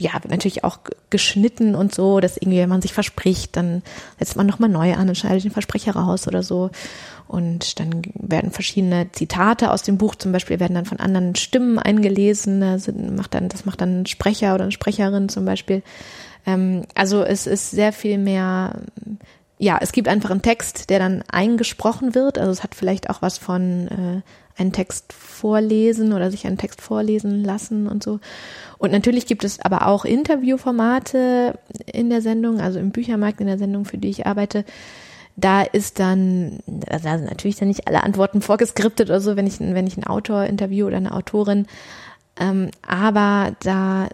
ja, natürlich auch geschnitten und so, dass irgendwie, wenn man sich verspricht, dann setzt man nochmal neu an und schneidet den Versprecher raus oder so. Und dann werden verschiedene Zitate aus dem Buch zum Beispiel werden dann von anderen Stimmen eingelesen. Das macht dann, das macht dann ein Sprecher oder eine Sprecherin zum Beispiel. Ähm, also es ist sehr viel mehr, ja, es gibt einfach einen Text, der dann eingesprochen wird. Also es hat vielleicht auch was von äh, einen Text vorlesen oder sich einen Text vorlesen lassen und so. Und natürlich gibt es aber auch Interviewformate in der Sendung, also im Büchermarkt in der Sendung, für die ich arbeite. Da ist dann, da sind natürlich dann nicht alle Antworten vorgeskriptet oder so, wenn ich, wenn ich einen Autor interview oder eine Autorin. Ähm, aber da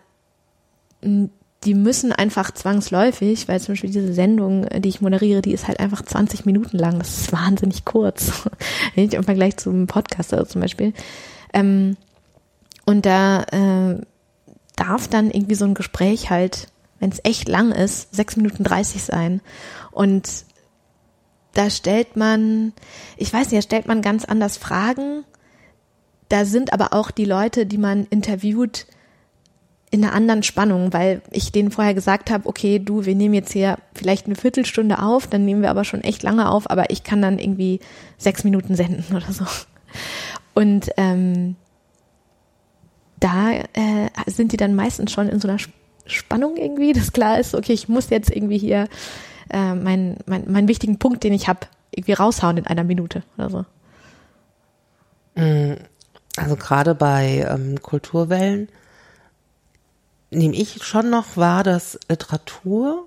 die müssen einfach zwangsläufig, weil zum Beispiel diese Sendung, die ich moderiere, die ist halt einfach 20 Minuten lang. Das ist wahnsinnig kurz. Im Vergleich zum Podcaster also zum Beispiel. Ähm, und da äh, darf dann irgendwie so ein Gespräch halt, wenn es echt lang ist, 6 Minuten 30 sein. Und da stellt man, ich weiß nicht, da stellt man ganz anders Fragen. Da sind aber auch die Leute, die man interviewt, in einer anderen Spannung, weil ich denen vorher gesagt habe, okay, du, wir nehmen jetzt hier vielleicht eine Viertelstunde auf, dann nehmen wir aber schon echt lange auf, aber ich kann dann irgendwie sechs Minuten senden oder so. Und ähm, da äh, sind die dann meistens schon in so einer Spannung irgendwie, dass klar ist, okay, ich muss jetzt irgendwie hier äh, meinen mein, mein wichtigen Punkt, den ich habe, irgendwie raushauen in einer Minute oder so. Mm, also gerade bei ähm, Kulturwellen nehme ich schon noch wahr, dass Literatur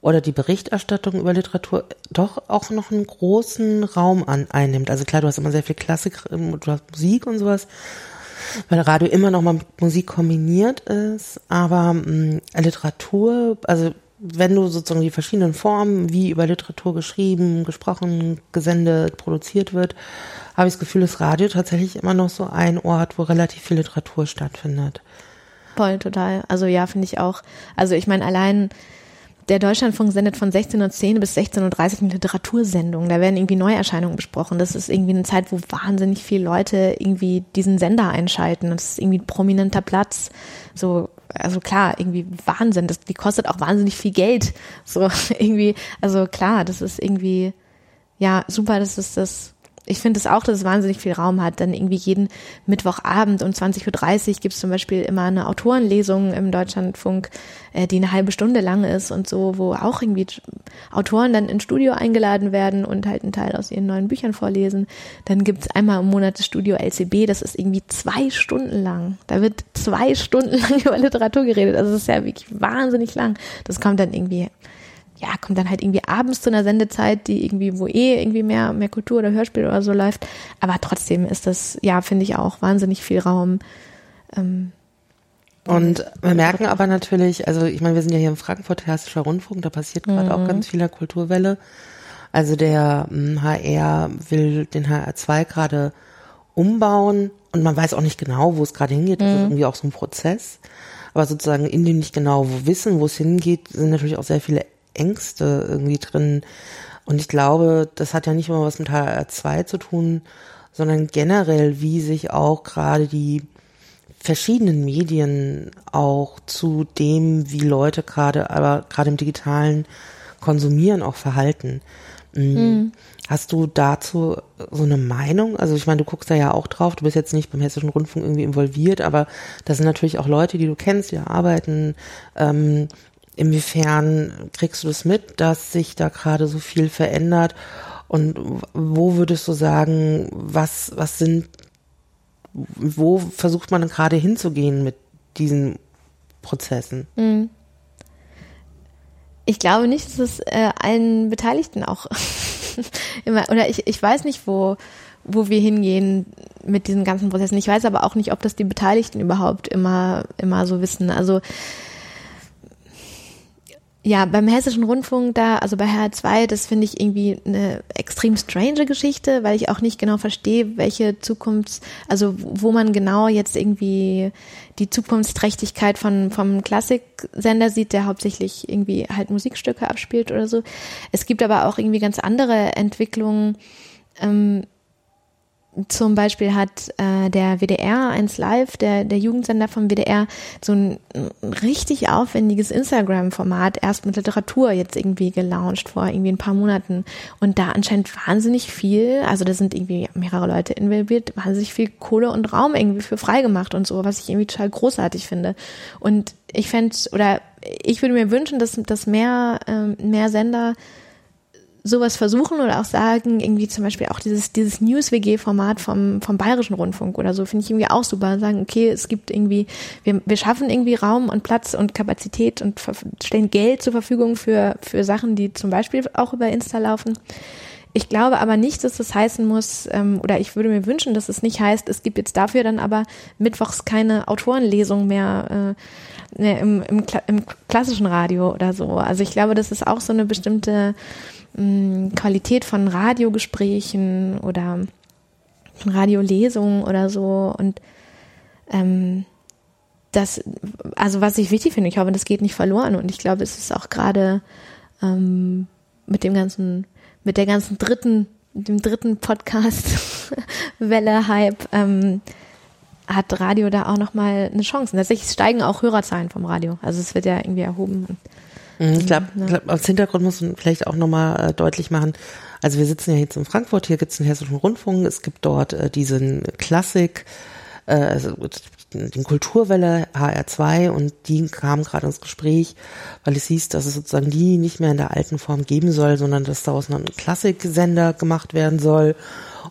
oder die Berichterstattung über Literatur doch auch noch einen großen Raum an, einnimmt. Also klar, du hast immer sehr viel Klassik, ähm, du hast Musik und sowas, weil Radio immer noch mal mit Musik kombiniert ist, aber mh, mm, Literatur, also wenn du sozusagen die verschiedenen Formen, wie über Literatur geschrieben, gesprochen, gesendet, produziert wird, habe ich das Gefühl, dass Radio tatsächlich immer noch so ein Ort, wo relativ viel Literatur stattfindet. Voll, total. Also ja, finde ich auch. Also ich meine, allein der Deutschlandfunk sendet von 16.10 bis 16.30 Uhr eine Literatursendung. Da werden irgendwie Neuerscheinungen besprochen. Das ist irgendwie eine Zeit, wo wahnsinnig viele Leute irgendwie diesen Sender einschalten. Das ist irgendwie ein prominenter Platz. So, also klar, irgendwie Wahnsinn. Das, die kostet auch wahnsinnig viel Geld. So irgendwie, also klar, das ist irgendwie, ja, super, dass es das ich finde es das auch, dass es wahnsinnig viel Raum hat. Dann irgendwie jeden Mittwochabend um 20.30 Uhr gibt es zum Beispiel immer eine Autorenlesung im Deutschlandfunk, äh, die eine halbe Stunde lang ist und so, wo auch irgendwie Autoren dann ins Studio eingeladen werden und halt einen Teil aus ihren neuen Büchern vorlesen. Dann gibt es einmal im Monat das Studio LCB, das ist irgendwie zwei Stunden lang. Da wird zwei Stunden lang über Literatur geredet. Also das ist ja wirklich wahnsinnig lang. Das kommt dann irgendwie ja, kommt dann halt irgendwie abends zu einer Sendezeit, die irgendwie, wo eh irgendwie mehr, mehr Kultur oder Hörspiel oder so läuft. Aber trotzdem ist das, ja, finde ich auch wahnsinnig viel Raum. Ähm, Und wir merken aber natürlich, also ich meine, wir sind ja hier im Frankfurt Hessischer Rundfunk, da passiert gerade auch ganz viel Kulturwelle. Also der HR hm, will den HR2 gerade umbauen und man weiß auch nicht genau, wo es gerade hingeht. Das ist irgendwie auch so ein Prozess. Aber sozusagen in dem nicht genau wo wissen, wo es hingeht, sind natürlich auch sehr viele Ängste irgendwie drin. Und ich glaube, das hat ja nicht immer was mit HR2 zu tun, sondern generell, wie sich auch gerade die verschiedenen Medien auch zu dem, wie Leute gerade, aber gerade im digitalen Konsumieren auch verhalten. Mhm. Hast du dazu so eine Meinung? Also ich meine, du guckst da ja auch drauf, du bist jetzt nicht beim Hessischen Rundfunk irgendwie involviert, aber da sind natürlich auch Leute, die du kennst, die arbeiten. Ähm, inwiefern kriegst du das mit, dass sich da gerade so viel verändert? Und wo würdest du sagen, was, was sind, wo versucht man gerade hinzugehen mit diesen Prozessen? Mhm. Ich glaube nicht, dass es äh, allen Beteiligten auch immer, oder ich, ich weiß nicht, wo, wo wir hingehen mit diesen ganzen Prozessen. Ich weiß aber auch nicht, ob das die Beteiligten überhaupt immer, immer so wissen. Also, ja, beim Hessischen Rundfunk da, also bei HR2, das finde ich irgendwie eine extrem strange Geschichte, weil ich auch nicht genau verstehe, welche Zukunfts-, also wo man genau jetzt irgendwie die Zukunftsträchtigkeit von, vom Klassiksender sieht, der hauptsächlich irgendwie halt Musikstücke abspielt oder so. Es gibt aber auch irgendwie ganz andere Entwicklungen, ähm, zum Beispiel hat äh, der WDR 1 Live, der, der Jugendsender vom WDR, so ein, ein richtig aufwendiges Instagram-Format erst mit Literatur jetzt irgendwie gelauncht vor irgendwie ein paar Monaten. Und da anscheinend wahnsinnig viel, also da sind irgendwie mehrere Leute involviert, wahnsinnig viel Kohle und Raum irgendwie für freigemacht und so, was ich irgendwie total großartig finde. Und ich fände, oder ich würde mir wünschen, dass, dass mehr, ähm, mehr Sender sowas versuchen oder auch sagen, irgendwie zum Beispiel auch dieses, dieses News-WG-Format vom, vom Bayerischen Rundfunk oder so, finde ich irgendwie auch super. Sagen, okay, es gibt irgendwie, wir, wir schaffen irgendwie Raum und Platz und Kapazität und stellen Geld zur Verfügung für, für Sachen, die zum Beispiel auch über Insta laufen. Ich glaube aber nicht, dass das heißen muss, ähm, oder ich würde mir wünschen, dass es nicht heißt, es gibt jetzt dafür dann aber mittwochs keine Autorenlesung mehr äh, ne, im, im, im klassischen Radio oder so. Also ich glaube, das ist auch so eine bestimmte Qualität von Radiogesprächen oder Radiolesungen oder so und ähm, das, also was ich wichtig finde, ich hoffe, das geht nicht verloren und ich glaube, es ist auch gerade ähm, mit dem ganzen, mit der ganzen dritten, dem dritten Podcast Welle Hype ähm, hat Radio da auch nochmal eine Chance. Und tatsächlich steigen auch Hörerzahlen vom Radio. Also es wird ja irgendwie erhoben. Mhm, ich glaube, glaub, als Hintergrund muss man vielleicht auch nochmal äh, deutlich machen, also wir sitzen ja jetzt in Frankfurt, hier gibt es einen hessischen Rundfunk, es gibt dort äh, diesen Klassik, äh, also den Kulturwelle HR2 und die kam gerade ins Gespräch, weil es hieß, dass es sozusagen die nicht mehr in der alten Form geben soll, sondern dass daraus noch ein Klassiksender gemacht werden soll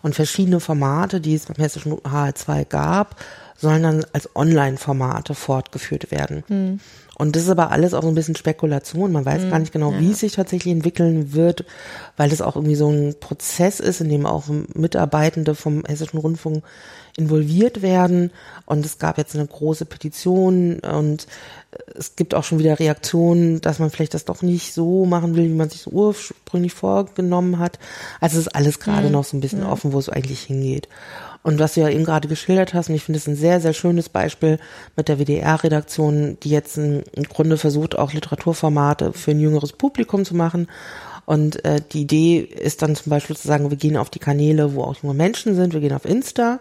und verschiedene Formate, die es beim hessischen HR2 gab, sollen dann als Online-Formate fortgeführt werden. Hm. Und das ist aber alles auch so ein bisschen Spekulation. Man weiß mhm, gar nicht genau, ja. wie es sich tatsächlich entwickeln wird, weil das auch irgendwie so ein Prozess ist, in dem auch Mitarbeitende vom Hessischen Rundfunk involviert werden. Und es gab jetzt eine große Petition und es gibt auch schon wieder Reaktionen, dass man vielleicht das doch nicht so machen will, wie man sich so ursprünglich vorgenommen hat. Also es ist alles gerade mhm. noch so ein bisschen ja. offen, wo es eigentlich hingeht. Und was du ja eben gerade geschildert hast, und ich finde es ein sehr, sehr schönes Beispiel mit der WDR-Redaktion, die jetzt im Grunde versucht, auch Literaturformate für ein jüngeres Publikum zu machen. Und äh, die Idee ist dann zum Beispiel zu sagen, wir gehen auf die Kanäle, wo auch junge Menschen sind, wir gehen auf Insta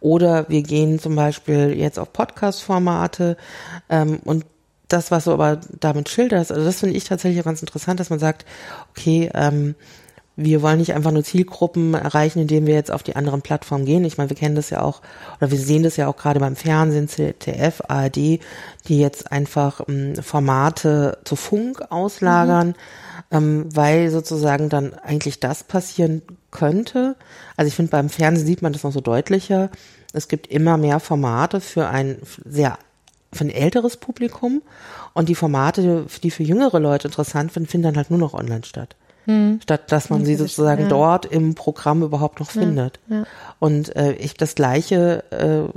oder wir gehen zum Beispiel jetzt auf Podcast-Formate ähm, und das, was du aber damit schilderst, also das finde ich tatsächlich ganz interessant, dass man sagt, okay, ähm, wir wollen nicht einfach nur Zielgruppen erreichen, indem wir jetzt auf die anderen Plattformen gehen. Ich meine, wir kennen das ja auch, oder wir sehen das ja auch gerade beim Fernsehen, ZDF, ARD, die jetzt einfach ähm, Formate zu Funk auslagern, mhm. ähm, weil sozusagen dann eigentlich das passieren könnte. Also ich finde, beim Fernsehen sieht man das noch so deutlicher. Es gibt immer mehr Formate für ein sehr für ein älteres Publikum und die Formate, die für jüngere Leute interessant sind, finden dann halt nur noch online statt hm. statt dass man sie sozusagen ja. dort im Programm überhaupt noch findet. Ja. Und äh, ich das gleiche äh,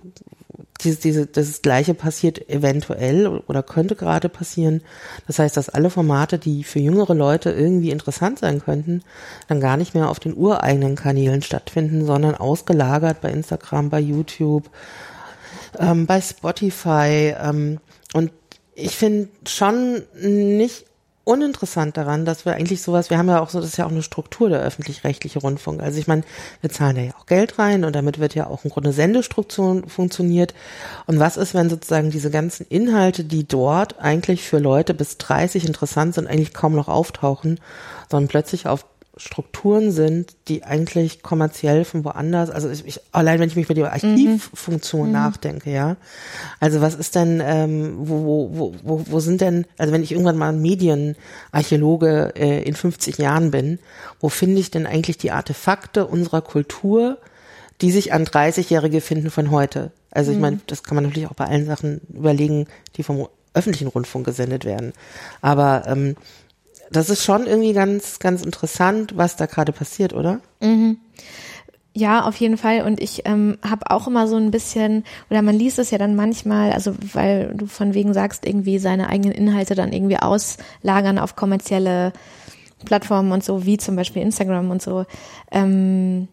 diese, diese, das Gleiche passiert eventuell oder könnte gerade passieren. Das heißt, dass alle Formate, die für jüngere Leute irgendwie interessant sein könnten, dann gar nicht mehr auf den ureigenen Kanälen stattfinden, sondern ausgelagert bei Instagram, bei YouTube, ähm, bei Spotify. Ähm, und ich finde schon nicht uninteressant daran, dass wir eigentlich sowas, wir haben ja auch so, das ist ja auch eine Struktur der öffentlich-rechtliche Rundfunk. Also ich meine, wir zahlen ja auch Geld rein und damit wird ja auch im Grunde Sendestruktur funktioniert. Und was ist, wenn sozusagen diese ganzen Inhalte, die dort eigentlich für Leute bis 30 interessant sind, eigentlich kaum noch auftauchen, sondern plötzlich auf Strukturen sind, die eigentlich kommerziell von woanders, also ich, ich, allein wenn ich mich über die Archivfunktion mhm. nachdenke, ja. Also was ist denn, ähm, wo, wo, wo, wo sind denn, also wenn ich irgendwann mal Medienarchäologe äh, in 50 Jahren bin, wo finde ich denn eigentlich die Artefakte unserer Kultur, die sich an 30-Jährige finden von heute? Also ich mhm. meine, das kann man natürlich auch bei allen Sachen überlegen, die vom öffentlichen Rundfunk gesendet werden. Aber ähm, das ist schon irgendwie ganz, ganz interessant, was da gerade passiert, oder? Mhm. Ja, auf jeden Fall. Und ich ähm, habe auch immer so ein bisschen, oder man liest es ja dann manchmal, also weil du von wegen sagst, irgendwie seine eigenen Inhalte dann irgendwie auslagern auf kommerzielle Plattformen und so, wie zum Beispiel Instagram und so. Ähm,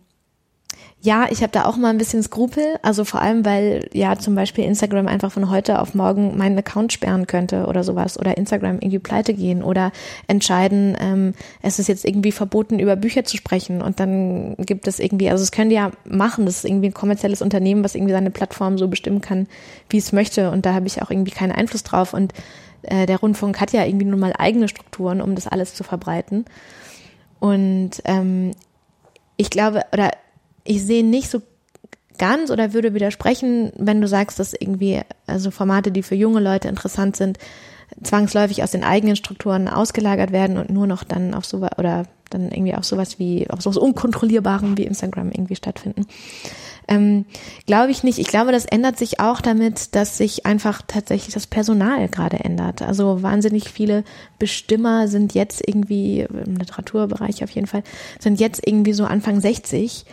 ja, ich habe da auch mal ein bisschen Skrupel, also vor allem, weil ja zum Beispiel Instagram einfach von heute auf morgen meinen Account sperren könnte oder sowas oder Instagram irgendwie pleite gehen oder entscheiden, ähm, es ist jetzt irgendwie verboten, über Bücher zu sprechen und dann gibt es irgendwie, also es können die ja machen, das ist irgendwie ein kommerzielles Unternehmen, was irgendwie seine Plattform so bestimmen kann, wie es möchte und da habe ich auch irgendwie keinen Einfluss drauf und äh, der Rundfunk hat ja irgendwie nun mal eigene Strukturen, um das alles zu verbreiten. Und ähm, ich glaube, oder ich sehe nicht so ganz oder würde widersprechen, wenn du sagst, dass irgendwie also Formate, die für junge Leute interessant sind, zwangsläufig aus den eigenen Strukturen ausgelagert werden und nur noch dann auf sowas oder dann irgendwie auf sowas wie auf sowas unkontrollierbarem wie Instagram irgendwie stattfinden. Ähm, glaube ich nicht. Ich glaube, das ändert sich auch damit, dass sich einfach tatsächlich das Personal gerade ändert. Also wahnsinnig viele Bestimmer sind jetzt irgendwie im Literaturbereich auf jeden Fall sind jetzt irgendwie so Anfang 60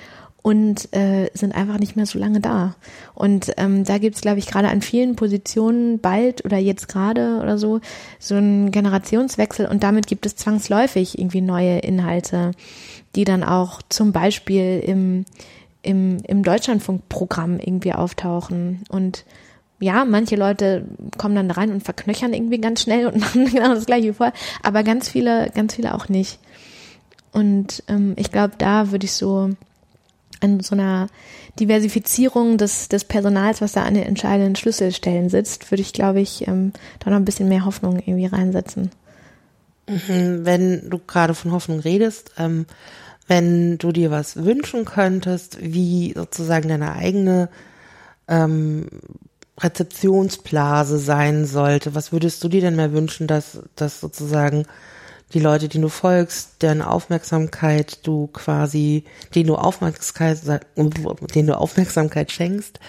und äh, sind einfach nicht mehr so lange da. Und ähm, da gibt's, glaube ich, gerade an vielen Positionen bald oder jetzt gerade oder so so einen Generationswechsel und damit gibt es zwangsläufig irgendwie neue Inhalte, die dann auch zum Beispiel im, im, im Deutschlandfunkprogramm irgendwie auftauchen und ja, manche Leute kommen dann rein und verknöchern irgendwie ganz schnell und machen genau das gleiche vorher, aber ganz viele, ganz viele auch nicht. Und ähm, ich glaube, da würde ich so an so einer Diversifizierung des, des Personals, was da an den entscheidenden Schlüsselstellen sitzt, würde ich, glaube ich, ähm, da noch ein bisschen mehr Hoffnung irgendwie reinsetzen. Mhm, wenn du gerade von Hoffnung redest, ähm, wenn du dir was wünschen könntest, wie sozusagen deine eigene ähm, Rezeptionsblase sein sollte, was würdest du dir denn mehr wünschen, dass, dass sozusagen die Leute, die du folgst, deren Aufmerksamkeit du quasi, denen du Aufmerksamkeit, denen du Aufmerksamkeit schenkst.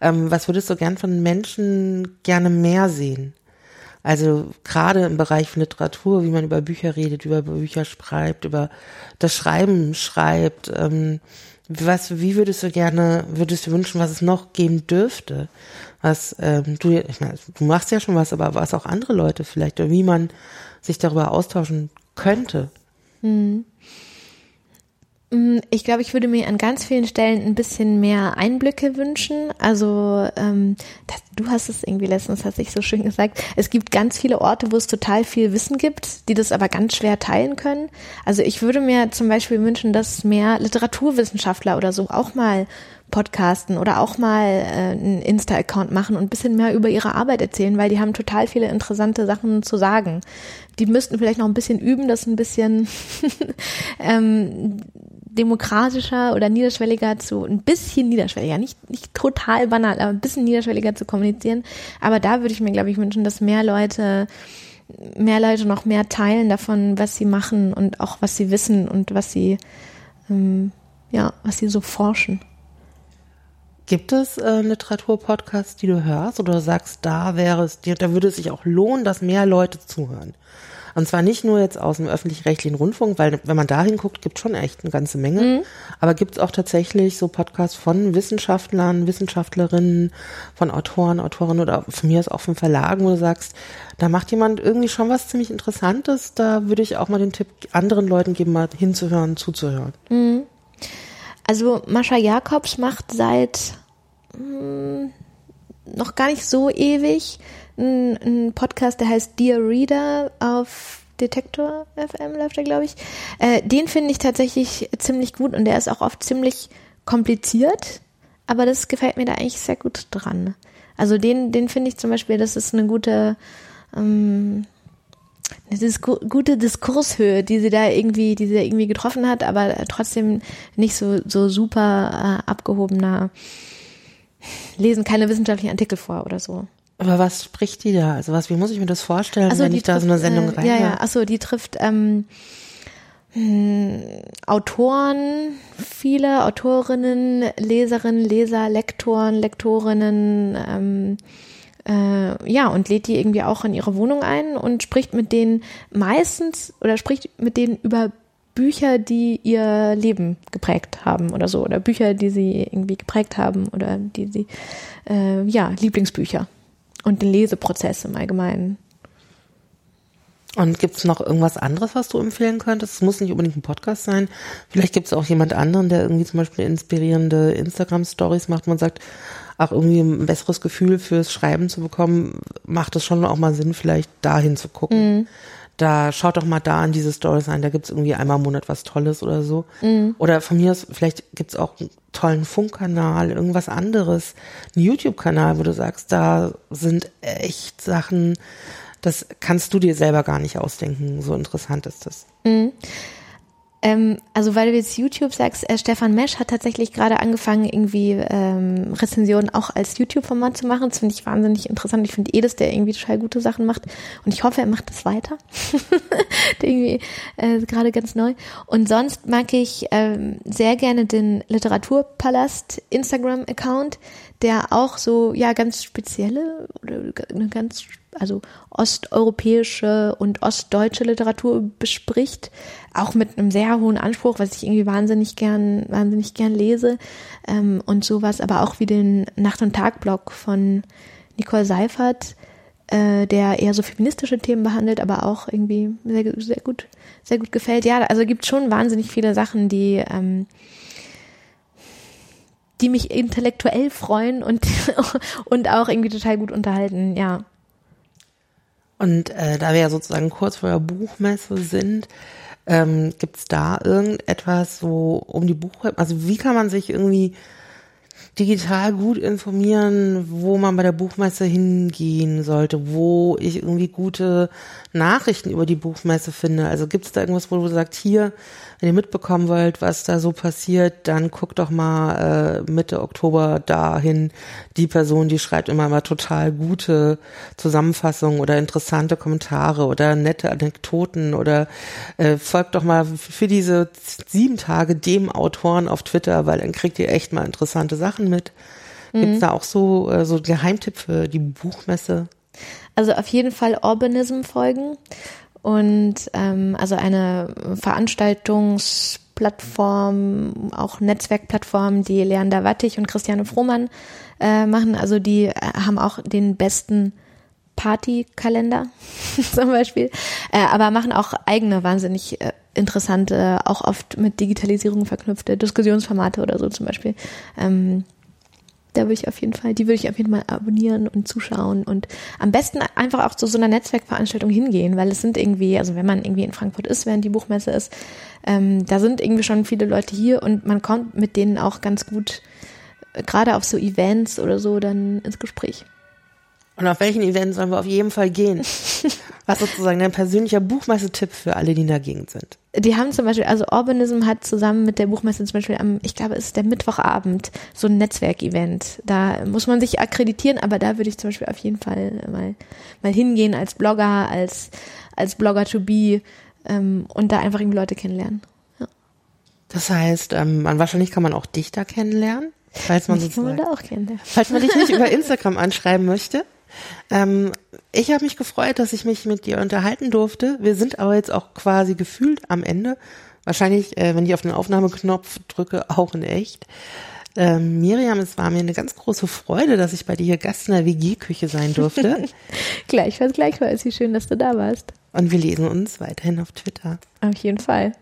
Ähm, was würdest du gern von Menschen gerne mehr sehen? Also gerade im Bereich von Literatur, wie man über Bücher redet, über Bücher schreibt, über das Schreiben schreibt. Ähm, was, wie würdest du gerne, würdest du wünschen, was es noch geben dürfte? Was ähm, du, ich meine, du machst ja schon was, aber was auch andere Leute vielleicht, oder wie man sich darüber austauschen könnte. Hm. Ich glaube, ich würde mir an ganz vielen Stellen ein bisschen mehr Einblicke wünschen. Also ähm, das, du hast es irgendwie letztens, hast ich so schön gesagt. Es gibt ganz viele Orte, wo es total viel Wissen gibt, die das aber ganz schwer teilen können. Also ich würde mir zum Beispiel wünschen, dass mehr Literaturwissenschaftler oder so auch mal podcasten oder auch mal äh, einen Insta-Account machen und ein bisschen mehr über ihre Arbeit erzählen, weil die haben total viele interessante Sachen zu sagen. Die müssten vielleicht noch ein bisschen üben, das ein bisschen ähm, demokratischer oder niederschwelliger zu, ein bisschen niederschwelliger, nicht, nicht total banal, aber ein bisschen niederschwelliger zu kommunizieren. Aber da würde ich mir, glaube ich, wünschen, dass mehr Leute mehr Leute noch mehr teilen davon, was sie machen und auch was sie wissen und was sie ähm, ja, was sie so forschen. Gibt es äh, Literaturpodcasts, die du hörst oder sagst, da wäre es, da würde es sich auch lohnen, dass mehr Leute zuhören? Und zwar nicht nur jetzt aus dem öffentlich-rechtlichen Rundfunk, weil wenn man da hinguckt, gibt schon echt eine ganze Menge. Mhm. Aber gibt es auch tatsächlich so Podcasts von Wissenschaftlern, Wissenschaftlerinnen, von Autoren, Autorinnen oder von mir aus auch von Verlagen, wo du sagst, da macht jemand irgendwie schon was ziemlich Interessantes. Da würde ich auch mal den Tipp anderen Leuten geben, mal hinzuhören, zuzuhören. Mhm. Also Mascha Jakobs macht seit mh, hm, noch gar nicht so ewig einen Podcast, der heißt Dear Reader auf Detektor FM läuft er, glaube ich. Äh, den finde ich tatsächlich ziemlich gut und der ist auch oft ziemlich kompliziert, aber das gefällt mir da eigentlich sehr gut dran. Also den, den finde ich zum Beispiel, das ist eine gute, ähm, eine Disku gute Diskurshöhe, die sie da irgendwie, die sie da irgendwie getroffen hat, aber trotzdem nicht so, so super äh, abgehobener, lesen keine wissenschaftlichen Artikel vor oder so. Aber was spricht die da? Also was, wie muss ich mir das vorstellen, also wenn ich trifft, da so eine Sendung äh, rein? Ja, ja, achso, die trifft ähm, hm, Autoren, viele Autorinnen, Leserinnen, Leser, Lektoren, Lektorinnen, ähm, äh, ja, und lädt die irgendwie auch in ihre Wohnung ein und spricht mit denen meistens oder spricht mit denen über Bücher, die ihr Leben geprägt haben oder so, oder Bücher, die sie irgendwie geprägt haben oder die sie, äh, ja, Lieblingsbücher und den Leseprozess im Allgemeinen. Und gibt es noch irgendwas anderes, was du empfehlen könntest? Es muss nicht unbedingt ein Podcast sein. Vielleicht gibt es auch jemand anderen, der irgendwie zum Beispiel inspirierende Instagram-Stories macht. Man sagt, auch irgendwie ein besseres Gefühl fürs Schreiben zu bekommen, macht es schon auch mal Sinn, vielleicht dahin zu gucken. Mhm. Da schaut doch mal da an diese Stories ein, da gibt es irgendwie einmal im Monat was Tolles oder so. Mhm. Oder von mir aus, vielleicht gibt es auch einen tollen Funkkanal, irgendwas anderes, einen YouTube-Kanal, wo du sagst, da sind echt Sachen, das kannst du dir selber gar nicht ausdenken, so interessant ist das. Mhm. Ähm, also weil du jetzt YouTube sagst, äh, Stefan Mesch hat tatsächlich gerade angefangen, irgendwie ähm, Rezensionen auch als YouTube-Format zu machen. Das finde ich wahnsinnig interessant. Ich finde eh, dass der irgendwie total gute Sachen macht. Und ich hoffe, er macht das weiter. irgendwie äh, gerade ganz neu. Und sonst mag ich ähm, sehr gerne den Literaturpalast Instagram-Account, der auch so ja ganz spezielle oder eine ganz also osteuropäische und ostdeutsche Literatur bespricht, auch mit einem sehr hohen Anspruch, was ich irgendwie wahnsinnig gern, wahnsinnig gern lese ähm, und sowas, aber auch wie den Nacht- und Tag-Blog von Nicole Seifert, äh, der eher so feministische Themen behandelt, aber auch irgendwie sehr, sehr gut, sehr gut gefällt. Ja, also gibt schon wahnsinnig viele Sachen, die ähm, die mich intellektuell freuen und und auch irgendwie total gut unterhalten, ja. Und äh, da wir ja sozusagen kurz vor der Buchmesse sind, ähm, gibt es da irgendetwas so um die Buchmesse? Also wie kann man sich irgendwie digital gut informieren, wo man bei der Buchmesse hingehen sollte, wo ich irgendwie gute Nachrichten über die Buchmesse finde. Also gibt es da irgendwas, wo du sagst, hier, wenn ihr mitbekommen wollt, was da so passiert, dann guckt doch mal äh, Mitte Oktober dahin. Die Person, die schreibt immer mal total gute Zusammenfassungen oder interessante Kommentare oder nette Anekdoten oder äh, folgt doch mal für diese sieben Tage dem Autoren auf Twitter, weil dann kriegt ihr echt mal interessante Sachen mit. Gibt es mhm. da auch so, äh, so Geheimtipp für die Buchmesse? Also auf jeden Fall Urbanism folgen und ähm, also eine Veranstaltungsplattform, auch Netzwerkplattform, die Leander Wattig und Christiane Frohmann äh, machen. Also die äh, haben auch den besten Partykalender zum Beispiel, äh, aber machen auch eigene wahnsinnig äh, interessante, auch oft mit Digitalisierung verknüpfte Diskussionsformate oder so zum Beispiel. Ähm, da würde ich auf jeden Fall, die würde ich auf jeden Fall abonnieren und zuschauen und am besten einfach auch zu so einer Netzwerkveranstaltung hingehen, weil es sind irgendwie, also wenn man irgendwie in Frankfurt ist, während die Buchmesse ist, ähm, da sind irgendwie schon viele Leute hier und man kommt mit denen auch ganz gut, äh, gerade auf so Events oder so, dann ins Gespräch. Und auf welchen Events sollen wir auf jeden Fall gehen? Was sozusagen dein persönlicher Buchmesse-Tipp für alle, die in der Gegend sind? Die haben zum Beispiel, also Urbanism hat zusammen mit der Buchmesse zum Beispiel am, ich glaube, es ist der Mittwochabend, so ein Netzwerkevent. Da muss man sich akkreditieren, aber da würde ich zum Beispiel auf jeden Fall mal, mal hingehen als Blogger, als, als Blogger to be ähm, und da einfach irgendwie Leute kennenlernen. Ja. Das heißt, ähm, wahrscheinlich kann man auch Dichter kennenlernen? Falls man, man da auch kennenlernen. Falls man dich nicht über Instagram anschreiben möchte? Ähm, ich habe mich gefreut, dass ich mich mit dir unterhalten durfte. Wir sind aber jetzt auch quasi gefühlt am Ende. Wahrscheinlich, äh, wenn ich auf den Aufnahmeknopf drücke, auch in echt. Ähm, Miriam, es war mir eine ganz große Freude, dass ich bei dir hier Gast in der WG-Küche sein durfte. gleichfalls, gleichfalls. Wie schön, dass du da warst. Und wir lesen uns weiterhin auf Twitter. Auf jeden Fall.